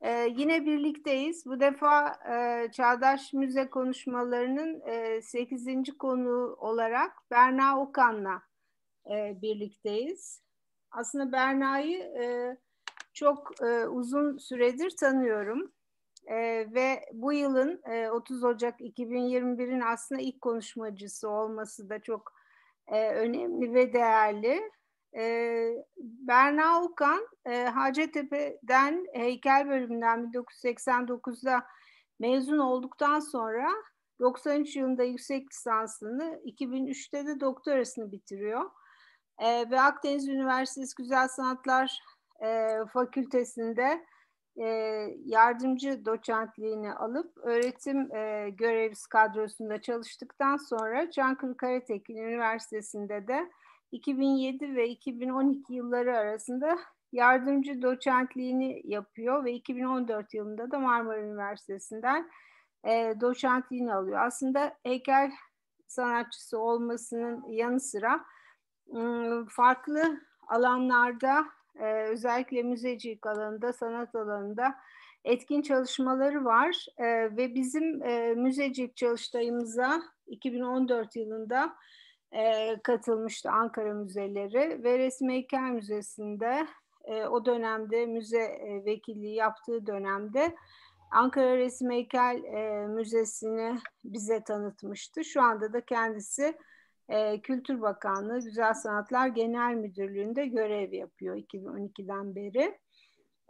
Ee, yine birlikteyiz. Bu defa e, Çağdaş Müze konuşmalarının e, 8. konu olarak Berna Okan'la e, birlikteyiz. Aslında Berna'yı e, çok e, uzun süredir tanıyorum. E, ve bu yılın e, 30 Ocak 2021'in aslında ilk konuşmacısı olması da çok e, önemli ve değerli. E, Berna Okan e, Hacettepe'den heykel bölümünden 1989'da mezun olduktan sonra 93 yılında yüksek lisansını, 2003'te de doktorasını bitiriyor. E, ve Akdeniz Üniversitesi Güzel Sanatlar e, Fakültesi'nde e, yardımcı doçentliğini alıp öğretim e, görevlisi kadrosunda çalıştıktan sonra Çankırı Karatekin Üniversitesi'nde de 2007 ve 2012 yılları arasında yardımcı doçentliğini yapıyor ve 2014 yılında da Marmara Üniversitesi'nden e, doçentliğini alıyor. Aslında heykel sanatçısı olmasının yanı sıra farklı alanlarda e, özellikle müzecilik alanında, sanat alanında etkin çalışmaları var e, ve bizim e, müzecilik çalıştayımıza 2014 yılında e, katılmıştı Ankara Müzeleri ve Resim Heykel Müzesi'nde e, o dönemde müze e, vekilliği yaptığı dönemde Ankara Resim Heykel e, Müzesi'ni bize tanıtmıştı. Şu anda da kendisi e, Kültür Bakanlığı Güzel Sanatlar Genel Müdürlüğü'nde görev yapıyor 2012'den beri.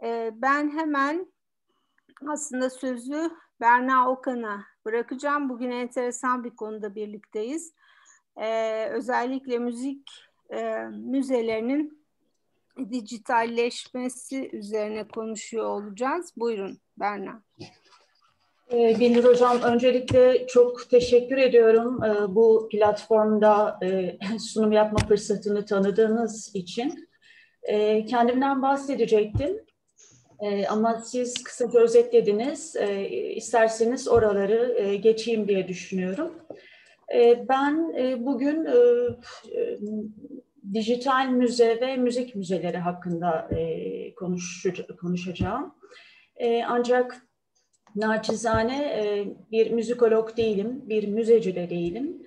E, ben hemen aslında sözü Berna Okan'a bırakacağım. Bugün enteresan bir konuda birlikteyiz e, özellikle müzik e, müzelerinin dijitalleşmesi üzerine konuşuyor olacağız. Buyurun Berna. Ee, Binur Hocam, öncelikle çok teşekkür ediyorum ee, bu platformda e, sunum yapma fırsatını tanıdığınız için. Ee, kendimden bahsedecektim ama siz kısaca özetlediniz. İsterseniz oraları e, geçeyim diye düşünüyorum. Ee, ben e, bugün e, e, dijital müze ve müzik müzeleri hakkında konuşacağım. Ancak naçizane bir müzikolog değilim, bir müzeci de değilim.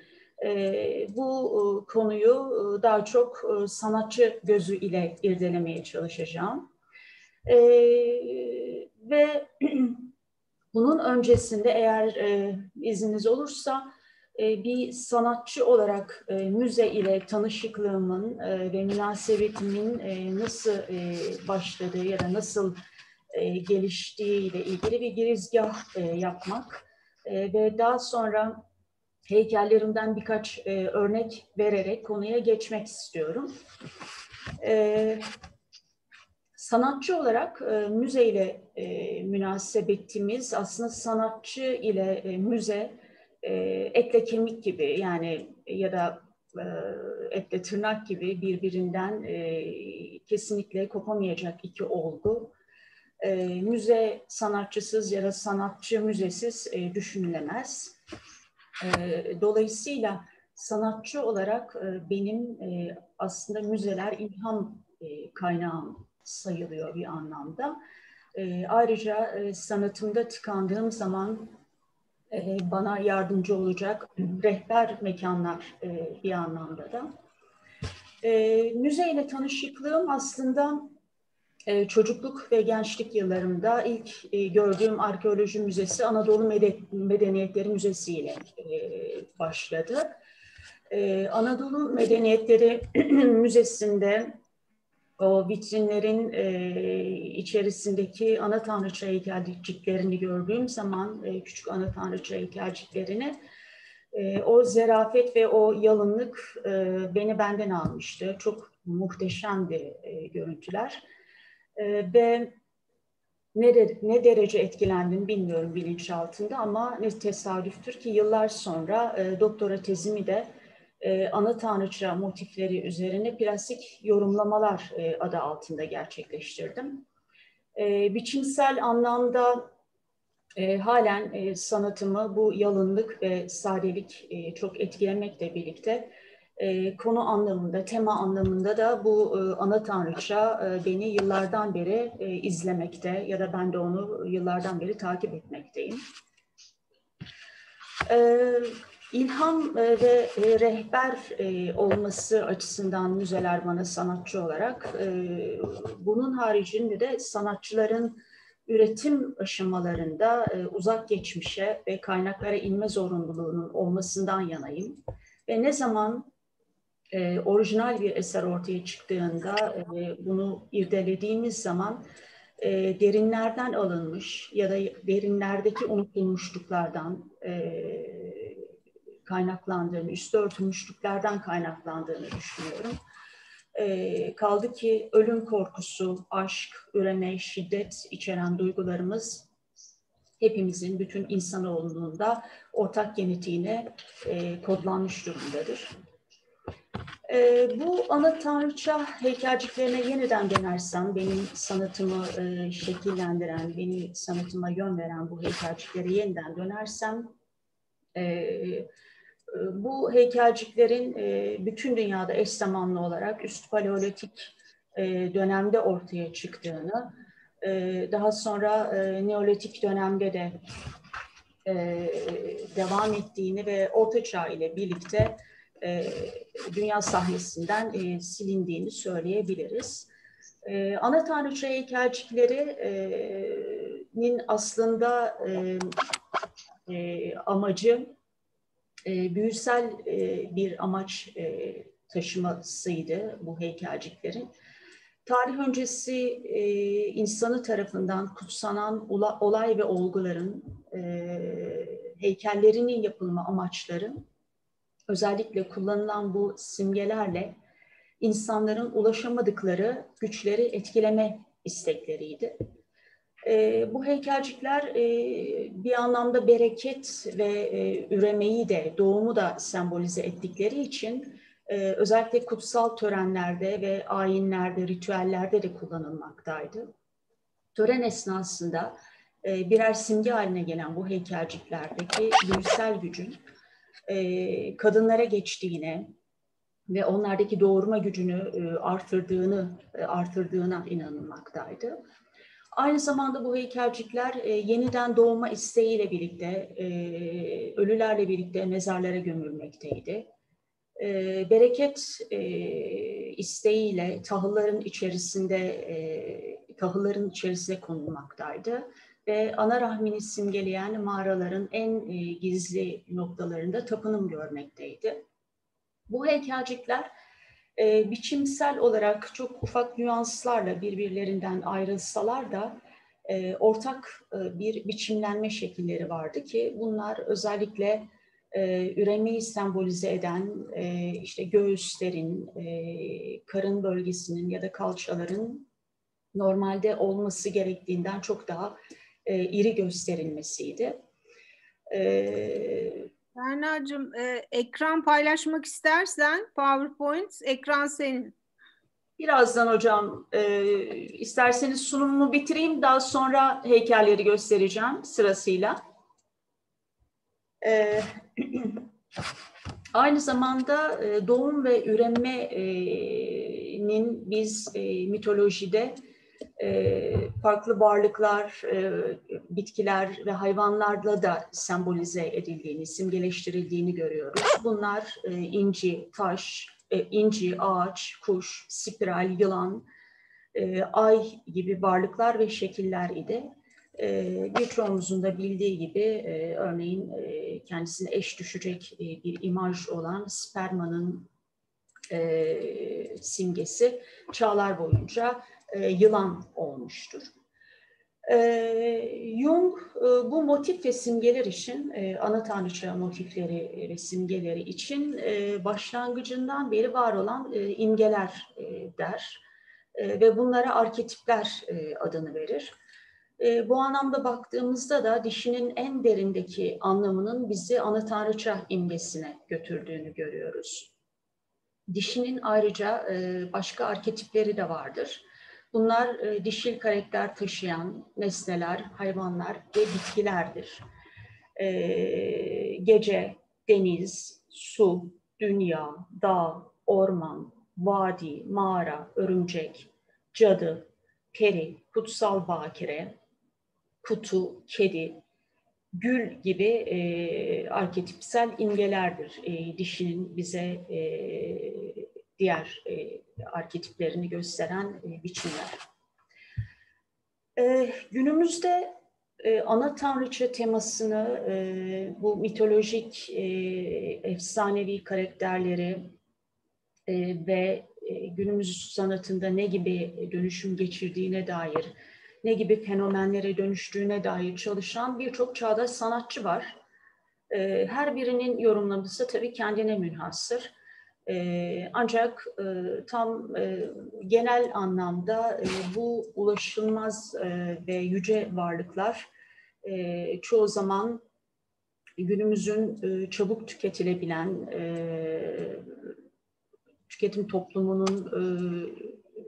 Bu konuyu daha çok sanatçı gözü ile irdelemeye çalışacağım. Ve bunun öncesinde eğer izniniz olursa bir sanatçı olarak e, müze ile tanışıklığımın e, ve münasebetimin nasıl başladığı ya da nasıl geliştiği ile ilgili bir girizgah yapmak ve daha sonra heykellerimden birkaç örnek vererek konuya geçmek istiyorum. Sanatçı olarak e, müze ile e, münasebetimiz aslında sanatçı ile e, müze e, etle kemik gibi yani ya da e, etle tırnak gibi birbirinden e, kesinlikle kopamayacak iki olgu. E, müze sanatçısız ya da sanatçı müzesiz e, düşünülemez. E, dolayısıyla sanatçı olarak e, benim e, aslında müzeler ilham e, kaynağım sayılıyor bir anlamda. E, ayrıca e, sanatımda tıkandığım zaman bana yardımcı olacak rehber mekanlar e, bir anlamda da. E, müzeyle tanışıklığım aslında çocukluk ve gençlik yıllarımda ilk gördüğüm arkeoloji müzesi Anadolu Medeniyetleri Müzesi ile başladı. Anadolu Medeniyetleri Müzesi'nde o vitrinlerin e, içerisindeki ana tanrıça heykelciklerini gördüğüm zaman e, küçük ana tanrıça heykelciklerini e, o zerafet ve o yalınlık e, beni benden almıştı. Çok muhteşemdi e, görüntüler. E, ve ne, de, ne derece etkilendim bilmiyorum bilinçaltında ama ne tesadüftür ki yıllar sonra e, doktora tezimi de e, ana tanrıça motifleri üzerine plastik yorumlamalar e, adı altında gerçekleştirdim. E, biçimsel anlamda e, halen e, sanatımı bu yalınlık ve sadelik e, çok etkilemekle birlikte E, konu anlamında, tema anlamında da bu e, ana tanrıça e, beni yıllardan beri e, izlemekte ya da ben de onu yıllardan beri takip etmekteyim. E, ilham e, ve e, rehber e, olması açısından müzeler bana sanatçı olarak, bunun haricinde de sanatçıların üretim aşamalarında uzak geçmişe ve kaynaklara inme zorunluluğunun olmasından yanayım. Ve ne zaman orijinal bir eser ortaya çıktığında bunu irdelediğimiz zaman derinlerden alınmış ya da derinlerdeki unutulmuşluklardan kaynaklandığını, üstü örtülmüşlüklerden kaynaklandığını düşünüyorum. E, kaldı ki ölüm korkusu, aşk, üreme, şiddet içeren duygularımız hepimizin, bütün insanoğluluğunda ortak genetiğine e, kodlanmış durumdadır. E, bu ana tanrıça heykelciklerine yeniden dönersem, benim sanatımı e, şekillendiren, benim sanatıma yön veren bu heykelciklere yeniden dönersem, e, bu heykelciklerin e, bütün dünyada eş zamanlı olarak üst paleolitik e, dönemde ortaya çıktığını, e, daha sonra neolitik dönemde de devam ettiğini ve Orta Çağ ile birlikte dünya sahnesinden silindiğini söyleyebiliriz. ana tanrıça heykelciklerinin aslında amacı e, büyüsel e, bir amaç e, taşımasıydı bu heykelciklerin. Tarih öncesi e, insanı tarafından kutsanan olay ve olguların e, heykellerinin yapılma amaçları özellikle kullanılan bu simgelerle insanların ulaşamadıkları güçleri etkileme istekleriydi. E, bu heykelcikler e, bir anlamda bereket ve e, üremeyi de, doğumu da sembolize ettikleri için e, özellikle kutsal törenlerde ve ayinlerde, ritüellerde de kullanılmaktaydı. Tören esnasında e, birer simge haline gelen bu heykelciklerdeki büyüsel gücün e, kadınlara geçtiğine ve onlardaki doğurma gücünü e, artırdığını e, artırdığına inanılmaktaydı. Aynı zamanda bu heykelcikler e, yeniden doğma isteğiyle birlikte, e, ölülerle birlikte mezarlara gömülmekteydi. E, bereket e, isteğiyle tahılların içerisinde, e, tahılların içerisine konulmaktaydı. Ve ana rahmini simgeleyen mağaraların en e, gizli noktalarında tapınım görmekteydi. Bu heykelcikler e, biçimsel olarak çok ufak nüanslarla birbirlerinden ayrılsalar da e, ortak e, bir biçimlenme şekilleri vardı ki bunlar özellikle e, üremeyi sembolize eden e, işte göğüslerin, e, karın bölgesinin ya da kalçaların normalde olması gerektiğinden çok daha e, iri gösterilmesiydi. E, Berna'cığım e, ekran paylaşmak istersen PowerPoint ekran senin. Birazdan hocam e, isterseniz sunumumu bitireyim daha sonra heykelleri göstereceğim sırasıyla. E, aynı zamanda e, doğum ve üremenin biz e, mitolojide farklı varlıklar, e, bitkiler ve hayvanlarla da sembolize edildiğini, simgeleştirildiğini görüyoruz. Bunlar e, inci, taş, inci, ağaç, kuş, spiral, yılan, ay gibi varlıklar ve şekiller idi. Birçoğumuzun da bildiği gibi örneğin kendisine eş düşecek bir imaj olan spermanın simgesi çağlar boyunca e, yılan olmuştur. E, Jung e, bu motif ve simgeler için, ana tanrıça motifleri ve simgeleri için başlangıcından beri var olan e, imgeler der ve bunlara arketipler adını verir. Bu anlamda baktığımızda da dişinin en derindeki anlamının bizi ana tanrıça imgesine götürdüğünü görüyoruz. Dişinin ayrıca başka arketipleri de vardır. Bunlar e, dişil karakter taşıyan nesneler, hayvanlar ve bitkilerdir. E, gece, deniz, su, dünya, dağ, orman, vadi, mağara, örümcek, cadı, peri, kutsal bakire, kutu, kedi, gül gibi e, arketipsel imgelerdir. E, dişinin bize e, diğer e, arketiplerini gösteren e, biçimler. E, günümüzde e, ana tanrıça temasını e, bu mitolojik e, efsanevi karakterleri e, ve e, günümüz sanatında ne gibi dönüşüm geçirdiğine dair, ne gibi fenomenlere dönüştüğüne dair çalışan birçok çağdaş sanatçı var. E, her birinin yorumlaması tabii kendine münhasır. E, ancak e, tam e, genel anlamda e, bu ulaşılmaz e, ve yüce varlıklar e, çoğu zaman günümüzün e, çabuk tüketilebilen e, tüketim toplumunun e,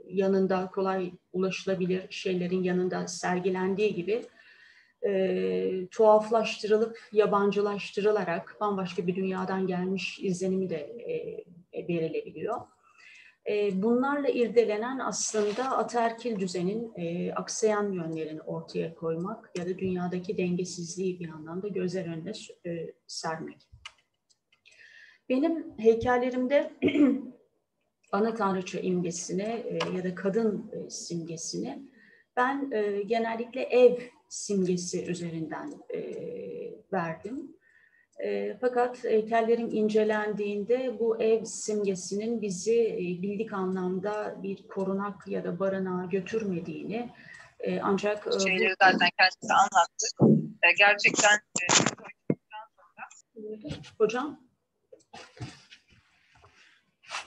yanında kolay ulaşılabilir şeylerin yanında sergilendiği gibi e, tuhaflaştırılıp yabancılaştırılarak bambaşka bir dünyadan gelmiş izlenimi de e, verilebiliyor. E, bunlarla irdelenen aslında ataerkil düzenin e, aksayan yönlerini ortaya koymak ya da dünyadaki dengesizliği bir anlamda gözler önüne e, sermek. Benim heykellerimde ana tanrıça imgesini ya da kadın simgesini ben genellikle ev simgesi üzerinden verdim. E, fakat heykellerin incelendiğinde bu ev simgesinin bizi e, bildik anlamda bir korunak ya da barınağa götürmediğini e, ancak... Şeyleri bu... zaten kendisi anlattı. E, gerçekten e, Hocam?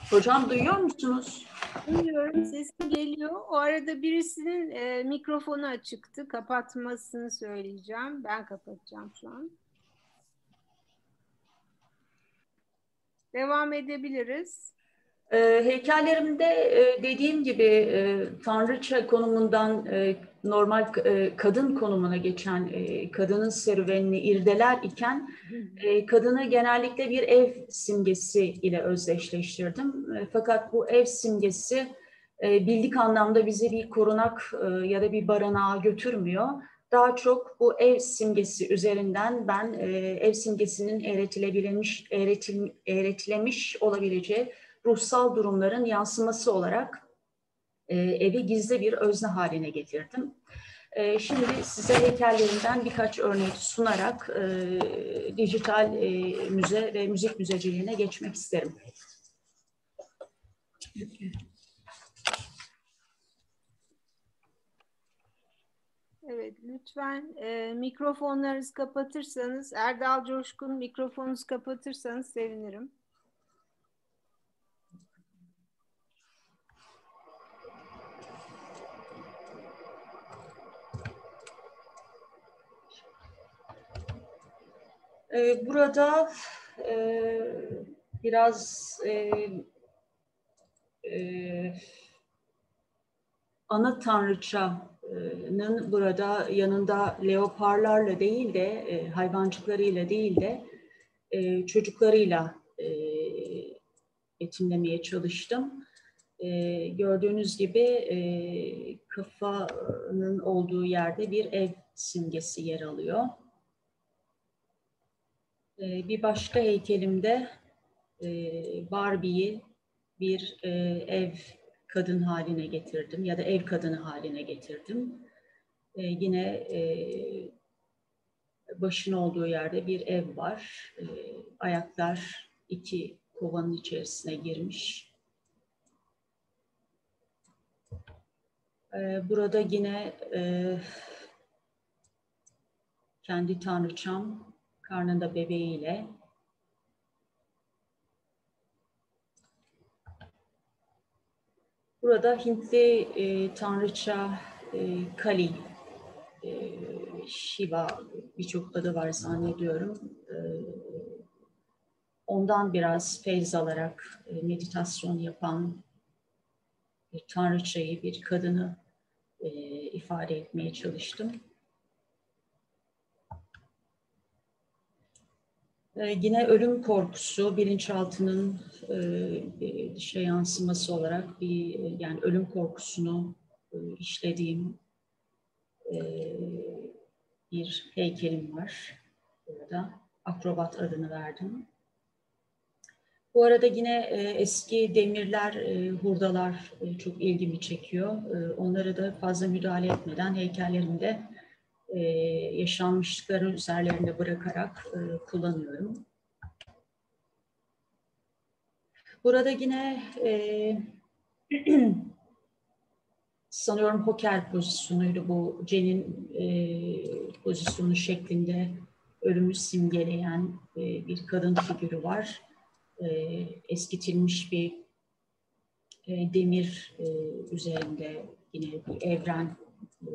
Hocam duyuyor musunuz? Duyuyorum, sesim geliyor. O arada birisinin e, mikrofonu açıktı. Kapatmasını söyleyeceğim. Ben kapatacağım şu an. Devam edebiliriz. E, heykellerimde e, dediğim gibi e, tanrıça konumundan e, normal e, kadın konumuna geçen e, kadının serüvenini irdeler iken e, kadını genellikle bir ev simgesi ile özdeşleştirdim. E, fakat bu ev simgesi e, bildik anlamda bizi bir korunak e, ya da bir barınağa götürmüyor daha çok bu ev simgesi üzerinden ben e, ev simgesinin eğretilebilmiş, eğretil, eğretilemiş olabileceği ruhsal durumların yansıması olarak e, evi gizli bir özne haline getirdim. E, şimdi size heykellerimden birkaç örnek sunarak e, dijital e, müze ve müzik müzeciliğine geçmek isterim. Okay. Evet, lütfen e, mikrofonlarınızı kapatırsanız, Erdal Coşkun mikrofonunuzu kapatırsanız sevinirim. Ee, burada e, biraz e, e, ana tanrıça burada yanında leoparlarla değil de e, hayvancıklarıyla değil de e, çocuklarıyla e, etimlemeye çalıştım. E, gördüğünüz gibi kafanın olduğu yerde bir ev simgesi yer alıyor. Bir başka heykelimde e, Barbie'yi bir ev kadın haline getirdim ya da ev kadını haline getirdim. E, yine e, başın olduğu yerde bir ev var. E, ayaklar iki kovanın içerisine girmiş. E, burada yine e, kendi tanrıçam karnında bebeğiyle Burada Hintli e, tanrıça e, Kali, e, Shiva birçok adı var zannediyorum. E, ondan biraz feyz alarak e, meditasyon yapan bir tanrıçayı, bir kadını e, ifade etmeye çalıştım. Yine ölüm korkusu bilinçaltının e, dışa yansıması olarak bir yani ölüm korkusunu e, işlediğim e, bir heykelim var burada. Akrobat adını verdim. Bu arada yine e, eski demirler, e, hurdalar e, çok ilgimi çekiyor. E, onları da fazla müdahale etmeden heykellerimde e, yaşanmışlıkları üzerlerinde bırakarak e, kullanıyorum. Burada yine e, sanıyorum hoker pozisyonuydu bu Cen'in e, pozisyonu şeklinde ölümü simgeleyen e, bir kadın figürü var. E, eskitilmiş bir e, demir e, üzerinde yine bir evren e,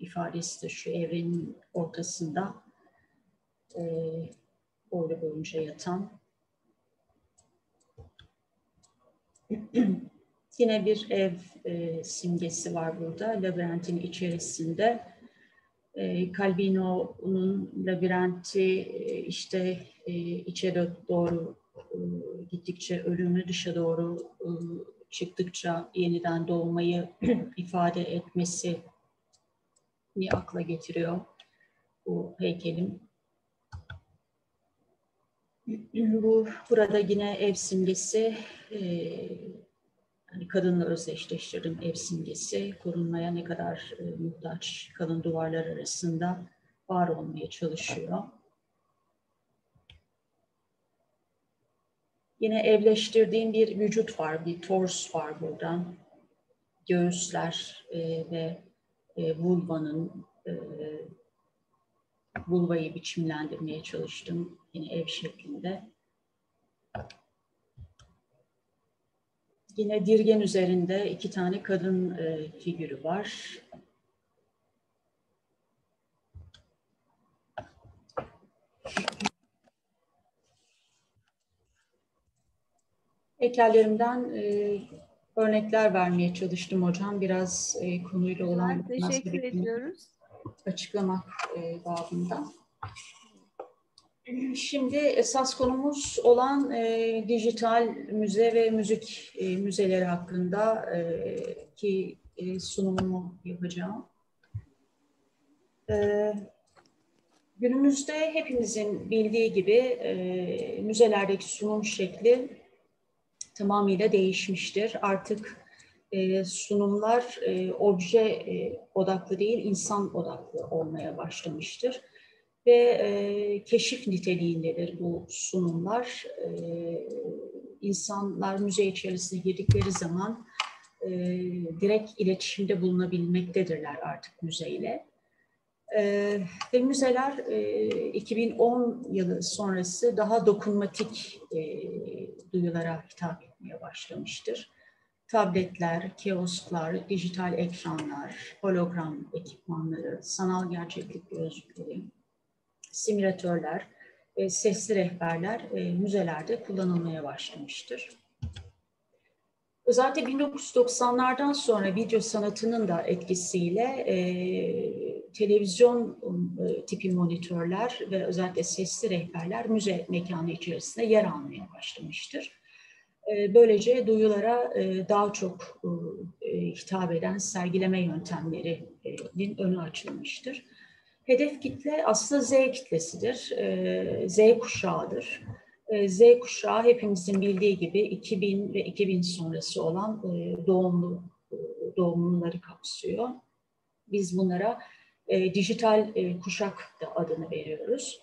ifadesi de şu evrenin ortasında e, boylu boyunca yatan yine bir ev e, simgesi var burada. Labirentin içerisinde e, Calvino'nun labirenti e, işte e, içe doğru e, gittikçe ölümü dışa doğru e, çıktıkça yeniden doğmayı ifade etmesi ni akla getiriyor bu heykelim. Bu burada yine ev simgesi e, yani kadınla özdeşleştirdim ev simgesi korunmaya ne kadar e, muhtaç kalın duvarlar arasında var olmaya çalışıyor. Yine evleştirdiğim bir vücut var, bir tors var buradan. Göğüsler e, ve e, vulvanın e, vulvayı biçimlendirmeye çalıştım yine ev şeklinde. Yine dirgen üzerinde iki tane kadın e, figürü var. Heykellerimden e, örnekler vermeye çalıştım hocam. Biraz e, konuyla olan teşekkür ediyoruz. açıklamak e, babından. Şimdi esas konumuz olan e, dijital müze ve müzik e, müzeleri hakkında e, ki e, sunumumu yapacağım. E, günümüzde hepimizin bildiği gibi e, müzelerdeki sunum şekli tamamıyla değişmiştir. Artık e, sunumlar e, obje e, odaklı değil, insan odaklı olmaya başlamıştır ve e, keşif niteliğindedir bu sunumlar. E, insanlar müze içerisine girdikleri zaman e, direkt iletişimde bulunabilmektedirler artık müzeyle. Ve müzeler e, 2010 yılı sonrası daha dokunmatik duyulara hitap etmeye başlamıştır. Tabletler, kiosklar, dijital ekranlar, hologram ekipmanları, sanal gerçeklik gözlükleri, simülatörler, sesli rehberler müzelerde kullanılmaya başlamıştır. Özellikle 1990'lardan sonra video sanatının da etkisiyle e, televizyon e, tipi monitörler ve özellikle sesli rehberler müze mekanı içerisinde yer almaya başlamıştır. E, böylece duyulara e, daha çok hitap eden sergileme yöntemlerinin önü açılmıştır. Hedef kitle aslında Z kitlesidir, Z kuşağıdır. Z kuşağı hepimizin bildiği gibi 2000 ve 2000 sonrası olan doğumlu doğumluları kapsıyor. Biz bunlara e, dijital e, kuşak da adını veriyoruz.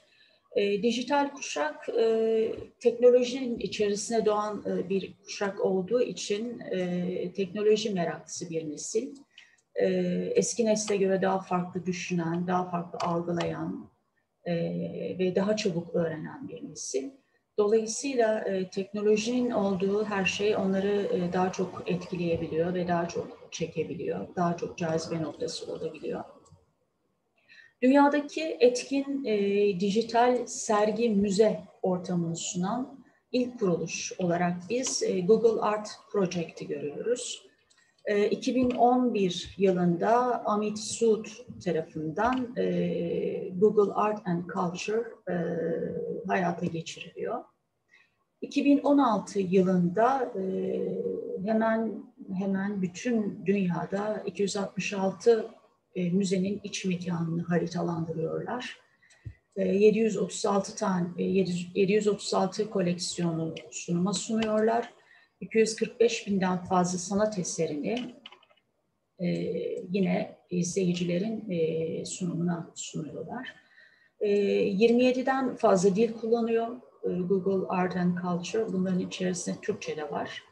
E, dijital kuşak e, teknolojinin içerisine doğan e, bir kuşak olduğu için e, teknoloji meraklısı bir nesil e, eski nesle göre daha farklı düşünen, daha farklı algılayan e, ve daha çabuk öğrenen bir nesil. Dolayısıyla e, teknolojinin olduğu her şey onları e, daha çok etkileyebiliyor ve daha çok çekebiliyor, daha çok cazibe noktası olabiliyor. Dünyadaki etkin e, dijital sergi müze ortamını sunan ilk kuruluş olarak biz e, Google Art Project'i görüyoruz. 2011 yılında Amit Sood tarafından Google Art and Culture hayata geçiriliyor. 2016 yılında hemen hemen bütün dünyada 266 müzenin iç mekanını haritalandırıyorlar. 736 tane 736 koleksiyonu sunuma sunuyorlar 245 binden fazla sanat eserini e, yine izleyicilerin e, sunumuna sunuyorlar. E, 27'den fazla dil kullanıyor e, Google Art and Culture. Bunların içerisinde Türkçe de var.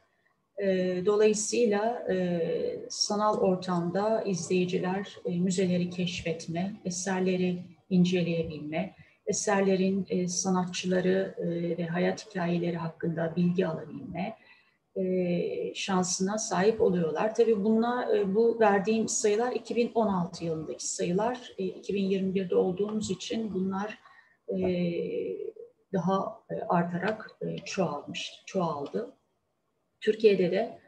E, dolayısıyla e, sanal ortamda izleyiciler e, müzeleri keşfetme, eserleri inceleyebilme, eserlerin e, sanatçıları e, ve hayat hikayeleri hakkında bilgi alabilme, e, şansına sahip oluyorlar. Tabii bunlar, e, bu verdiğim sayılar 2016 yılındaki sayılar. E, 2021'de olduğumuz için bunlar e, daha artarak e, çoğalmış, çoğaldı. Türkiye'de de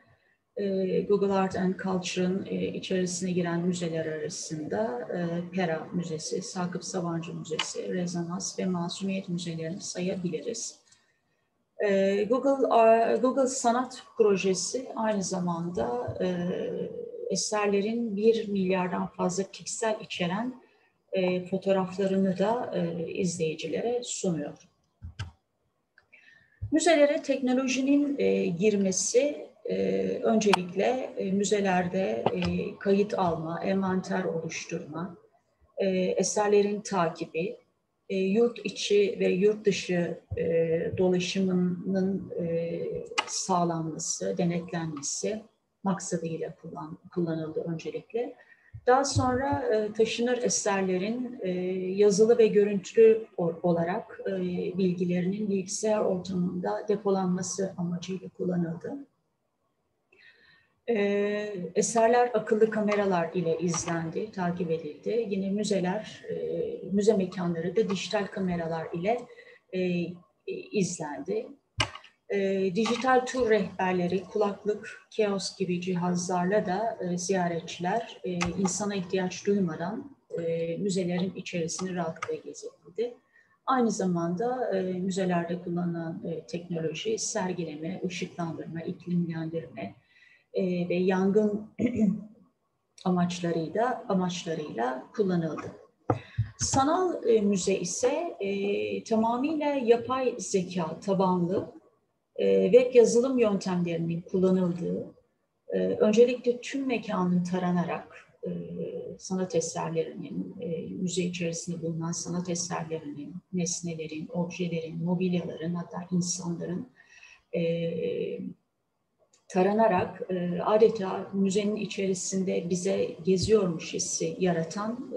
e, Google Art and Culture'ın e, içerisine giren müzeler arasında e, Pera Müzesi, Sakıp Sabancı Müzesi, Rezonans ve Masumiyet Müzelerini sayabiliriz. Ee, Google Google Sanat Projesi aynı zamanda e, eserlerin bir milyardan fazla piksel içeren e, fotoğraflarını da e, izleyicilere sunuyor. Müzelere teknolojinin girmesi öncelikle müzelerde kayıt alma, envanter oluşturma, eserlerin takibi, e, yurt içi ve yurt dışı e, dolaşımının e, sağlanması, denetlenmesi maksadıyla kullan, kullanıldı öncelikle. Daha sonra e, taşınır eserlerin e, yazılı ve görüntülü olarak e, bilgilerinin bilgisayar ortamında depolanması amacıyla kullanıldı. Eserler akıllı kameralar ile izlendi, takip edildi. Yine müzeler, müze mekanları da dijital kameralar ile izlendi. E, dijital tur rehberleri, kulaklık, kiosk gibi cihazlarla da e, ziyaretçiler e, insana ihtiyaç duymadan e, müzelerin içerisini rahatlıkla gezebildi. Aynı zamanda e, müzelerde kullanılan e, teknoloji, sergileme, ışıklandırma, iklimlendirme, e, ve yangın amaçlarıyla amaçlarıyla kullanıldı. Sanal e, müze ise e, tamamıyla yapay zeka tabanlı e, web yazılım yöntemlerinin kullanıldığı, e, öncelikle tüm mekanın taranarak e, sanat eserlerinin, e, müze içerisinde bulunan sanat eserlerinin, nesnelerin, objelerin, mobilyaların hatta insanların taranarak adeta müzenin içerisinde bize geziyormuş hissi yaratan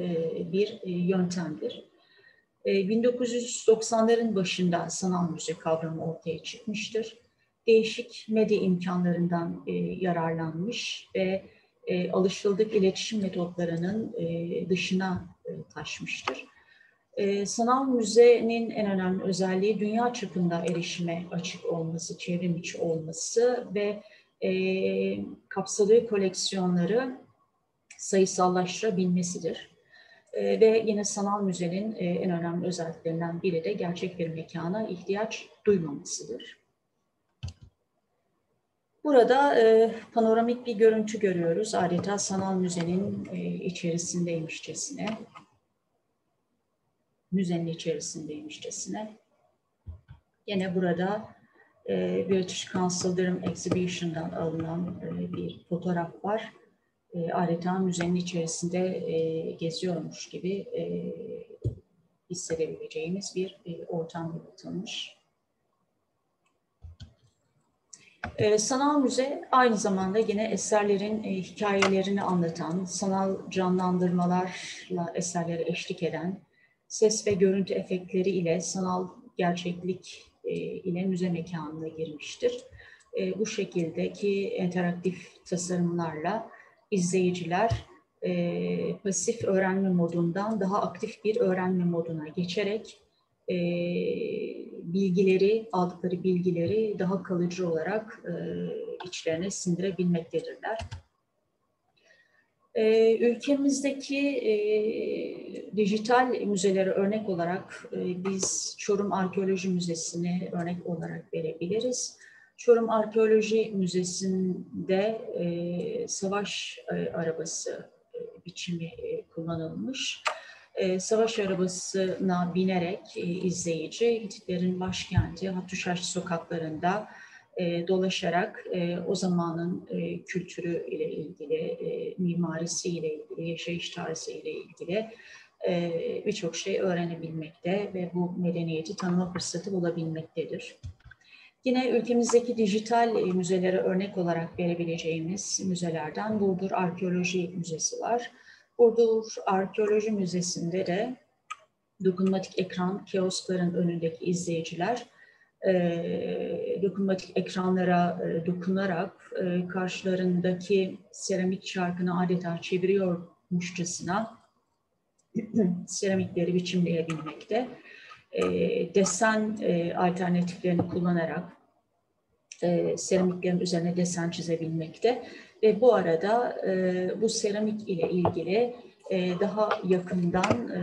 bir yöntemdir. E, 1990'ların başında sanal müze kavramı ortaya çıkmıştır. Değişik medya imkanlarından e, yararlanmış ve e, alışıldık iletişim metotlarının e, dışına e, taşmıştır. E, sanal müzenin en önemli özelliği dünya çapında erişime açık olması, çevrim içi olması ve e, kapsadığı koleksiyonları sayısallaştırabilmesidir. E, ve yine sanal müzenin e, en önemli özelliklerinden biri de gerçek bir mekana ihtiyaç duymamasıdır. Burada e, panoramik bir görüntü görüyoruz. Adeta sanal müzenin e, içerisindeymişçesine. Müzenin içerisindeymişçesine. Yine burada e, British Council Durham Exhibition'dan alınan e, bir fotoğraf var. E, adeta müzenin içerisinde e, geziyormuş gibi e, hissedebileceğimiz bir e, ortam yaratılmış. E, sanal müze aynı zamanda yine eserlerin e, hikayelerini anlatan, sanal canlandırmalarla eserlere eşlik eden, ses ve görüntü efektleri ile sanal gerçeklik e, ile müze mekanına girmiştir. E, bu şekildeki interaktif tasarımlarla izleyiciler e, pasif öğrenme modundan daha aktif bir öğrenme moduna geçerek bilgileri, aldıkları bilgileri daha kalıcı olarak içlerine sindirebilmektedirler. E, ülkemizdeki e, dijital müzelere örnek olarak e, biz Çorum Arkeoloji Müzesi'ni örnek olarak verebiliriz. Çorum Arkeoloji Müzesi'nde e, savaş e, arabası e, biçimi e, kullanılmış. E, savaş arabasına binerek e, izleyici Hititlerin başkenti Hattuşaş sokaklarında e, dolaşarak e, o zamanın e, kültürü ile ilgili, e, mimarisi ile ilgili, yaşayış tarzı ile ilgili e, birçok şey öğrenebilmekte ve bu medeniyeti tanıma fırsatı bulabilmektedir. Yine ülkemizdeki dijital e, müzelere örnek olarak verebileceğimiz müzelerden Burdur Arkeoloji Müzesi var. Burdur Arkeoloji Müzesi'nde de dokunmatik ekran kioskların önündeki izleyiciler e, dokunmatik ekranlara e, dokunarak e, karşılarındaki seramik çarkını adeta çeviriyormuşçasına seramikleri biçimleyebilmekte. E, desen e, alternatiflerini kullanarak e, seramiklerin üzerine desen çizebilmekte ve bu arada e, bu seramik ile ilgili e, daha yakından e,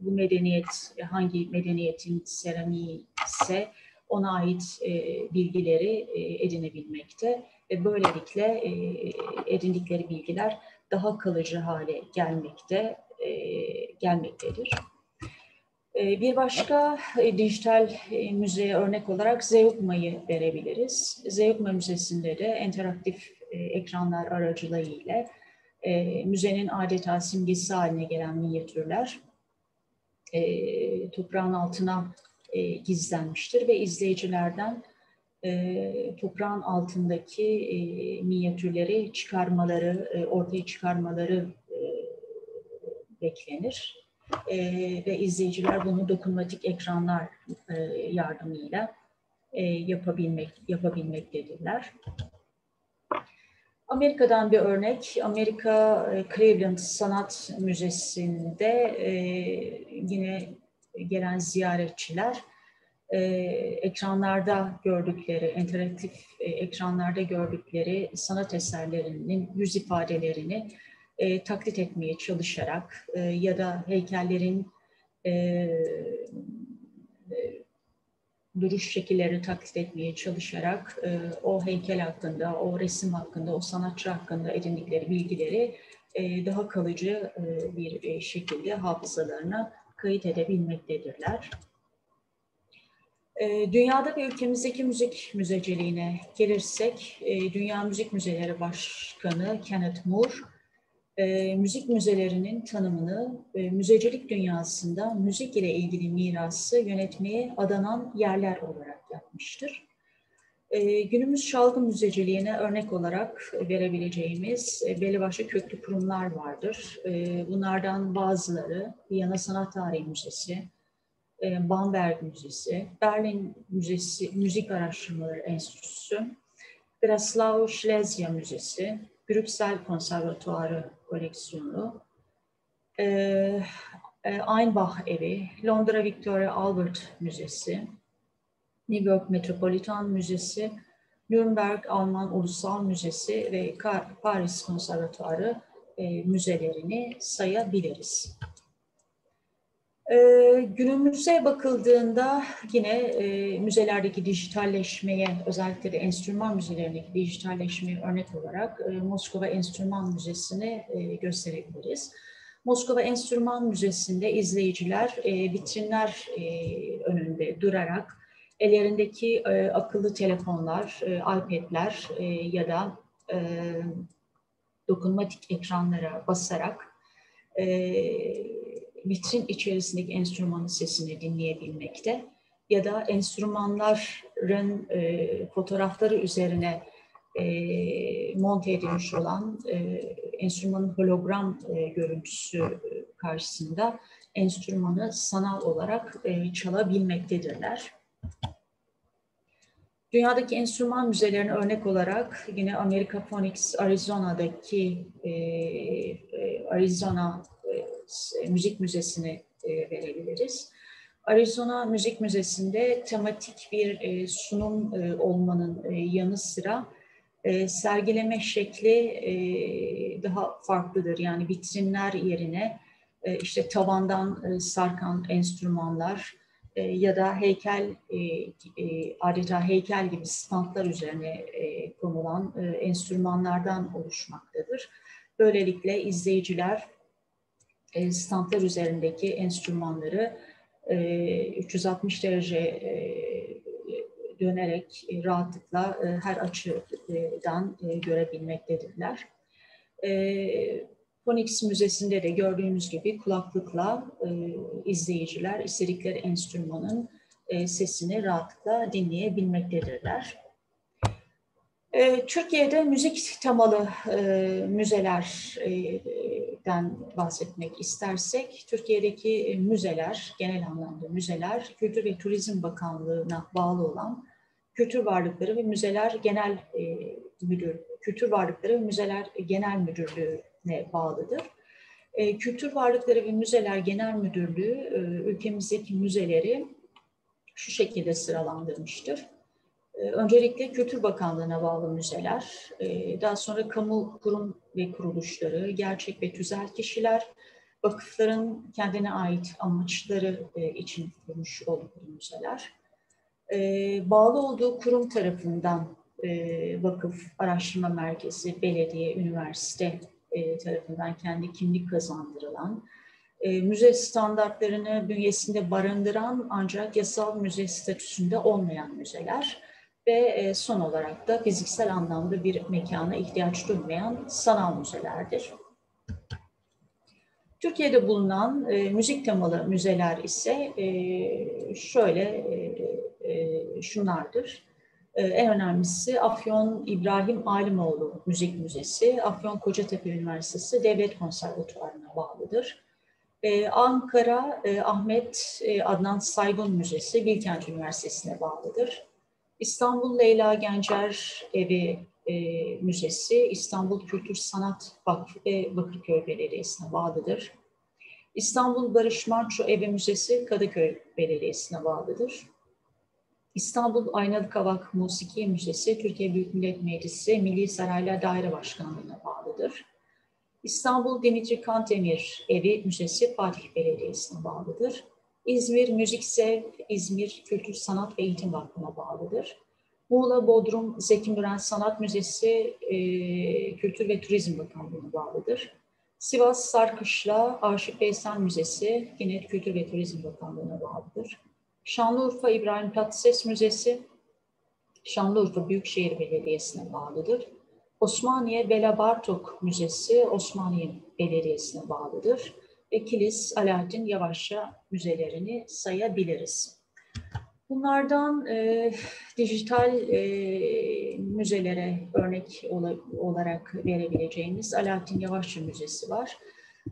bu medeniyet hangi medeniyetin seramiği ise ona ait e, bilgileri e, edinebilmekte ve böylelikle e, edindikleri bilgiler daha kalıcı hale gelmekte e, gelmektedir. E, bir başka e, dijital e, müzeye örnek olarak Zeugma'yı verebiliriz. Zeugma Müzesi'nde de interaktif ekranlar aracılığıyla müzenin adeta simgesi haline gelen minyatürler e, toprağın altına e, gizlenmiştir ve izleyicilerden e, toprağın altındaki e, minyatürleri çıkarmaları, e, ortaya çıkarmaları e, beklenir. E, ve izleyiciler bunu dokunmatik ekranlar e, yardımıyla e, yapabilmek yapabilmektedirler. Amerika'dan bir örnek, Amerika e, Cleveland Sanat Müzesi'nde e, yine gelen ziyaretçiler e, ekranlarda gördükleri, interaktif ekranlarda gördükleri sanat eserlerinin yüz ifadelerini taklit etmeye çalışarak ya da heykellerin duruş şekillerini taklit etmeye çalışarak e, o heykel hakkında, o resim hakkında, o sanatçı hakkında edindikleri bilgileri e, daha kalıcı e, bir e, şekilde hafızalarına kayıt edebilmektedirler. E, dünyada ve ülkemizdeki müzik müzeciliğine gelirsek, e, Dünya Müzik Müzeleri Başkanı Kenneth Moore, e, müzik müzelerinin tanımını e, müzecilik dünyasında müzik ile ilgili mirası yönetmeye adanan yerler olarak yapmıştır. E, günümüz çalgı müzeciliğine örnek olarak verebileceğimiz e, belli başlı köklü kurumlar vardır. E, bunlardan bazıları Viyana Sanat Tarihi Müzesi, e, Bamberg Müzesi, Berlin Müzesi, Müzik Araştırmaları Enstitüsü, Breslau Schlesya Müzesi, Brüksel Konservatuarı koleksiyonu, e, e, Einbach Evi, Londra Victoria Albert Müzesi, New York Metropolitan Müzesi, Nürnberg Alman Ulusal Müzesi ve Paris Konservatuarı e, müzelerini sayabiliriz. Ee, günümüze bakıldığında yine e, müzelerdeki dijitalleşmeye, özellikle de enstrüman müzelerindeki dijitalleşmeye örnek olarak e, Moskova Enstrüman Müzesi'ni e, gösterebiliriz. Moskova Enstrüman Müzesi'nde izleyiciler e, vitrinler önünde durarak ellerindeki akıllı telefonlar, iPad'ler ya da dokunmatik ekranlara basarak e, vitrin içerisindeki enstrümanın sesini dinleyebilmekte ya da enstrümanların e, fotoğrafları üzerine e, monte edilmiş olan e, enstrümanın hologram e, görüntüsü karşısında enstrümanı sanal olarak e, çalabilmektedirler. Dünyadaki enstrüman müzelerine örnek olarak yine Amerika Phonics Arizona'daki e, e, Arizona e, müzik müzesini e, verebiliriz. Arizona Müzik Müzesi'nde tematik bir e, sunum olmanın yanı sıra sergileme şekli daha farklıdır. Yani vitrinler yerine işte tavandan sarkan enstrümanlar ya da heykel adeta heykel gibi standlar üzerine konulan enstrümanlardan oluşmaktadır. Böylelikle izleyiciler e, standlar üzerindeki enstrümanları e, 360 derece e, dönerek e, rahatlıkla e, her açıdan e, görebilmektedirler. Phonics Müzesi'nde de gördüğümüz gibi kulaklıkla izleyiciler istedikleri enstrümanın sesini rahatlıkla dinleyebilmektedirler. Türkiye'de müzik temalı müzelerden bahsetmek istersek, Türkiye'deki müzeler, genel anlamda müzeler, Kültür ve Turizm Bakanlığı'na bağlı olan Kültür Varlıkları ve Müzeler Genel e, Müdür, Kültür Varlıkları ve Müzeler Genel Müdürlüğü'ne bağlıdır. E, Kültür Varlıkları ve Müzeler Genel Müdürlüğü e, ülkemizdeki müzeleri şu şekilde sıralandırmıştır. E, öncelikle Kültür Bakanlığı'na bağlı müzeler, e, daha sonra kamu kurum ve kuruluşları, gerçek ve tüzel kişiler, vakıfların kendine ait amaçları e, için kurulmuş oldukları müzeler, e, bağlı olduğu kurum tarafından e, vakıf, araştırma merkezi, belediye, üniversite e, tarafından kendi kimlik kazandırılan, müze standartlarını bünyesinde barındıran ancak yasal müze statüsünde olmayan müzeler ve e, son olarak da fiziksel anlamda bir mekana ihtiyaç duymayan sanal müzelerdir. Türkiye'de bulunan e, müzik temalı müzeler ise e, şöyle e, e, şunlardır. E, en önemlisi Afyon İbrahim Alimoğlu Müzik Müzesi, Afyon Kocatepe Üniversitesi Devlet Konservatuvarı'na bağlıdır. E, Ankara e, Ahmet e, Adnan Saygun Müzesi Bilkent Üniversitesi'ne bağlıdır. İstanbul Leyla Gencer Evi e, Müzesi İstanbul Kültür Sanat Vakfı ve Bakırköy Belediyesi'ne bağlıdır. İstanbul Barış Manço Evi Müzesi Kadıköy Belediyesi'ne bağlıdır. İstanbul Aynalı Kavak Musiki Müzesi Türkiye Büyük Millet Meclisi Milli Saraylar Daire Başkanlığı'na bağlıdır. İstanbul Dimitri Kantemir Evi Müzesi Fatih Belediyesi'ne bağlıdır. İzmir Müzik Sev, İzmir Kültür Sanat ve Eğitim Vakfı'na bağlıdır. Muğla Bodrum Zeki Müren Sanat Müzesi e, Kültür ve Turizm Bakanlığı'na bağlıdır. Sivas Sarkışla Arşiv Veysel Müzesi yine Kültür ve Turizm Bakanlığı'na bağlıdır. Şanlıurfa İbrahim Tatlıses Müzesi Şanlıurfa Büyükşehir Belediyesi'ne bağlıdır. Osmaniye Bela Bartok Müzesi Osmaniye Belediyesi'ne bağlıdır. Kilis, Alaaddin Yavaşça müzelerini sayabiliriz. Bunlardan e, dijital e, müzelere örnek olarak verebileceğimiz Alaaddin Yavaşça Müzesi var.